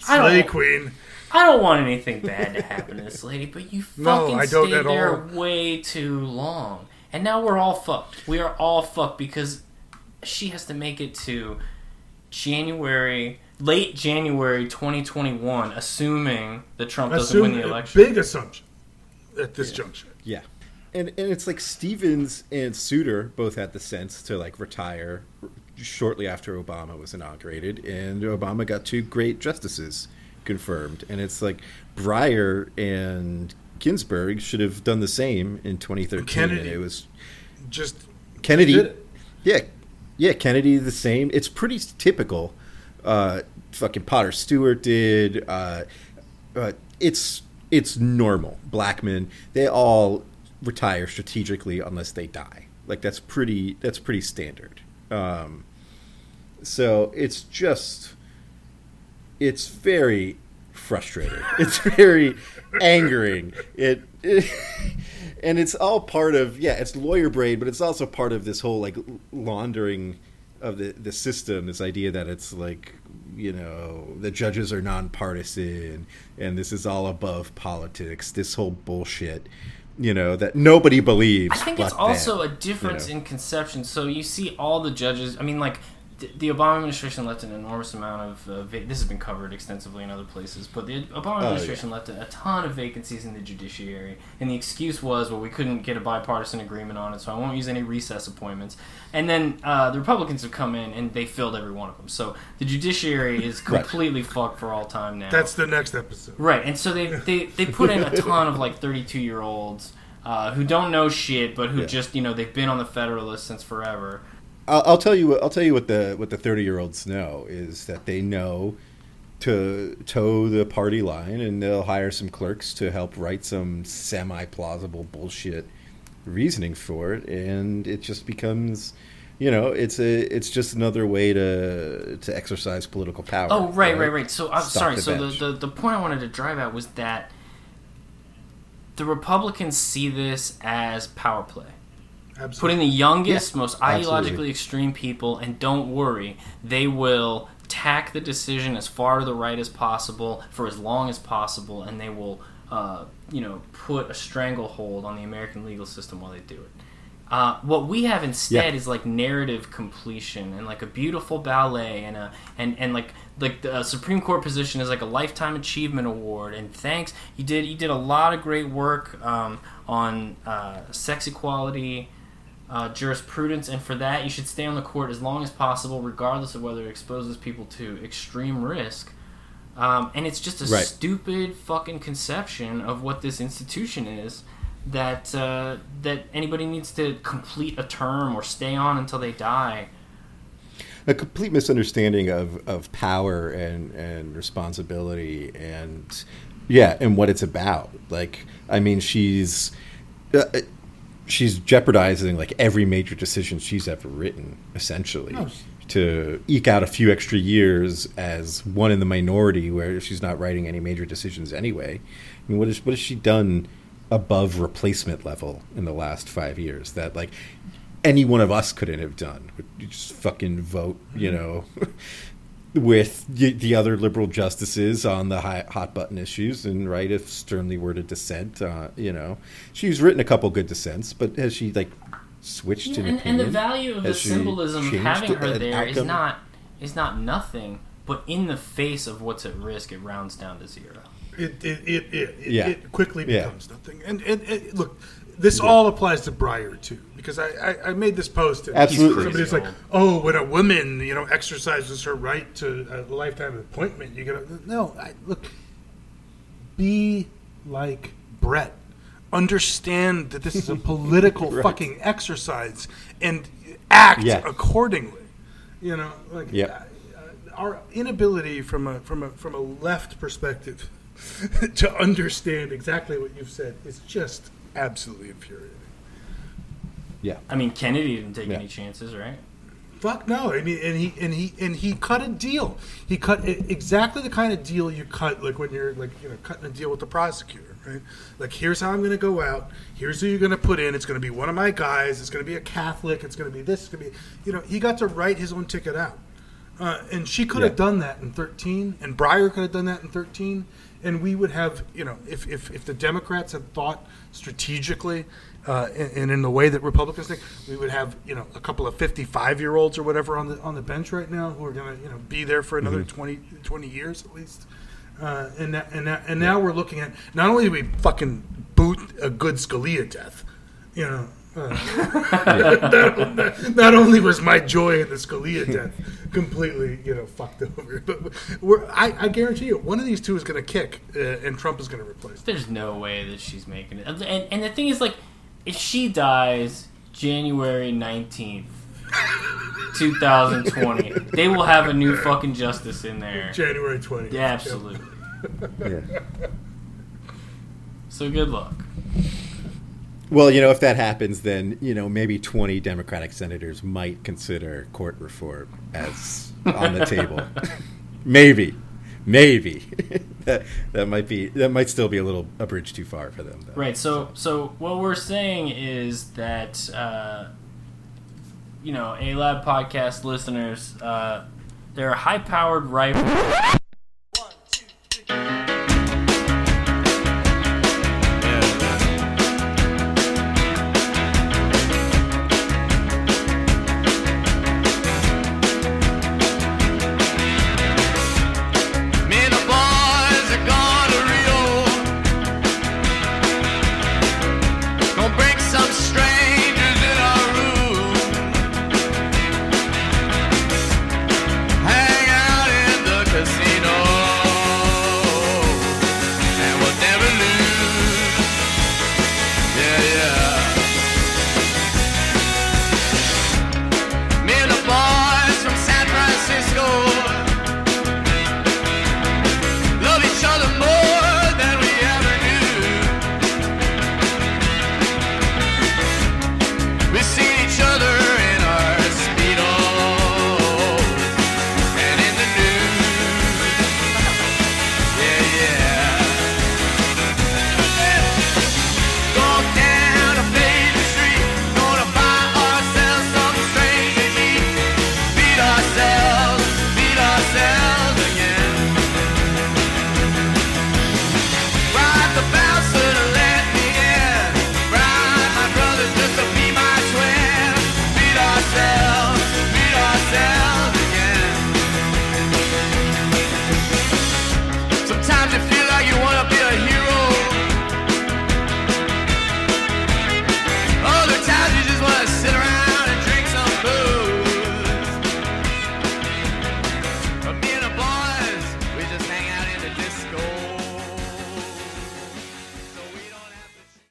I don't, queen. I don't want anything bad to happen to this lady, but you No, fucking I don't stayed there all. way too long, and now we're all fucked. We are all fucked because she has to make it to January, late January 2021, assuming that Trump doesn't Assume- win the election. Big assumption at this juncture. Yeah. And and it's like Stevens and Souter both had the sense to like retire shortly after Obama was inaugurated, and Obama got two great justices confirmed. And it's like Breyer and Ginsburg should have done the same in 2013. Kennedy and it was Just Kennedy. Yeah, yeah, Kennedy the same. It's pretty typical. Uh, fucking Potter Stewart did. Uh, uh, it's it's normal. Blackmun, they all retire strategically unless they die. Like that's pretty that's pretty standard. Um, so it's just it's very frustrating. It's very angering. It, it and it's all part of yeah, it's lawyer brain, but it's also part of this whole like laundering of the the system. This idea that it's like you know the judges are nonpartisan and this is all above politics. This whole bullshit. You know that nobody believes. I think it's also a difference you know? in conception. So you see all the judges. I mean, like the Obama administration left an enormous amount of. Uh, va- this has been covered extensively in other places, but the Obama Oh, yeah. administration left a, a ton of vacancies in the judiciary, and the excuse was, well, we couldn't get a bipartisan agreement on it, so I won't use any recess appointments. And then uh, the Republicans have come in and they filled every one of them. So the judiciary is Right. completely fucked for all time now. That's the next episode. Right, and so they they, they put in a ton of like 32 year olds uh, who don't know shit, but who Yeah. just you know they've been on the Federalist since forever. I'll, I'll tell you. What, I'll tell you what the what the thirty year olds know is that they know to toe the party line, and they'll hire some clerks to help write some semi plausible bullshit reasoning for it, and it just becomes. You know, it's a it's just another way to to exercise political power. Oh right, right, right. So I'm Stock sorry. the So bench. the, the the point I wanted to drive at was that the Republicans see this as power play. Absolutely. Put in the youngest, Yeah, most absolutely. ideologically extreme people, and don't worry, they will tack the decision as far to the right as possible for as long as possible, and they will, uh, you know, put a stranglehold on the American legal system while they do it. Uh, what we have instead Yeah. is like narrative completion and like a beautiful ballet and a and and like like the uh, Supreme Court position is like a lifetime achievement award and thanks you did you did a lot of great work um, on uh, sex equality uh, jurisprudence and for that you should stay on the court as long as possible regardless of whether it exposes people to extreme risk um, and it's just a Right. stupid fucking conception of what this institution is that uh, that anybody needs to complete a term or stay on until they die. a complete misunderstanding of, of power and, and responsibility and yeah and what it's about like i mean she's uh, she's jeopardizing like every major decision she's ever written essentially Oh. to eke out a few extra years as one in the minority where she's not writing any major decisions anyway i mean what, is, what has she done above replacement level in the last five years that like any one of us couldn't have done. You just fucking vote, you mm-hmm. know, with the, the other liberal justices on the hot button issues, and right if sternly worded dissent, uh, you know, she's written a couple good dissents, but has she like switched Yeah, in and, opinion? and the value of the Has she symbolism of having her an there is outcome? not is not nothing, but in the face of what's at risk, it rounds down to zero. It it it, it, it, Yeah. it quickly Yeah. becomes nothing. And, and and look, this all applies to Breyer too, because I, I, I made this post. And Absolutely. somebody's like, "Oh, when a woman you know exercises her right to a lifetime appointment, you gotta no." I, look, be like Brett. Understand that this is a political Right. fucking exercise, and act Yeah. accordingly. You know, like Yeah. our inability from a from a from a left perspective to understand exactly what you've said is just absolutely infuriating. Yeah. I mean, Kennedy didn't take Yeah. any chances, right? Fuck no! I mean, and he and he and he cut a deal. He cut exactly the kind of deal you cut, like when you're like you know cutting a deal with the prosecutor, right? Like, here's how I'm going to go out. Here's who you're going to put in. It's going to be one of my guys. It's going to be a Catholic. It's going to be this. It's going to be, you know, he got to write his own ticket out. Uh, and she could have done that in 13, and Breyer could have done that in 13, and we would have, you know, if, if, if the Democrats had thought strategically uh, and, and in the way that Republicans think, we would have, you know, a couple of 55 year olds or whatever on the on the bench right now who are going to, you know, be there for another Mhm. 20, 20 years at least. Uh, and that, and that, and now we're looking at not only do we fucking boot a good Scalia death, you know. Uh, not, not only was my joy in the Scalia death completely, you know, fucked over, but we're, I, I guarantee you, one of these two is going to kick, uh, and Trump is going to replace. Them. There's no way that she's making it. And, and the thing is, like, if she dies January 19th, 2020, they will have a new fucking justice in there. January 20th. Yeah, absolutely. Yeah. So good luck. Well, you know, if that happens, then you know maybe twenty Democratic senators might consider court reform as on the table. maybe, maybe that might be that might still be a little a bridge too far for them. Though. Right. So, so what we're saying is that uh, you know, A Lab podcast listeners, uh, there are high-powered rifles.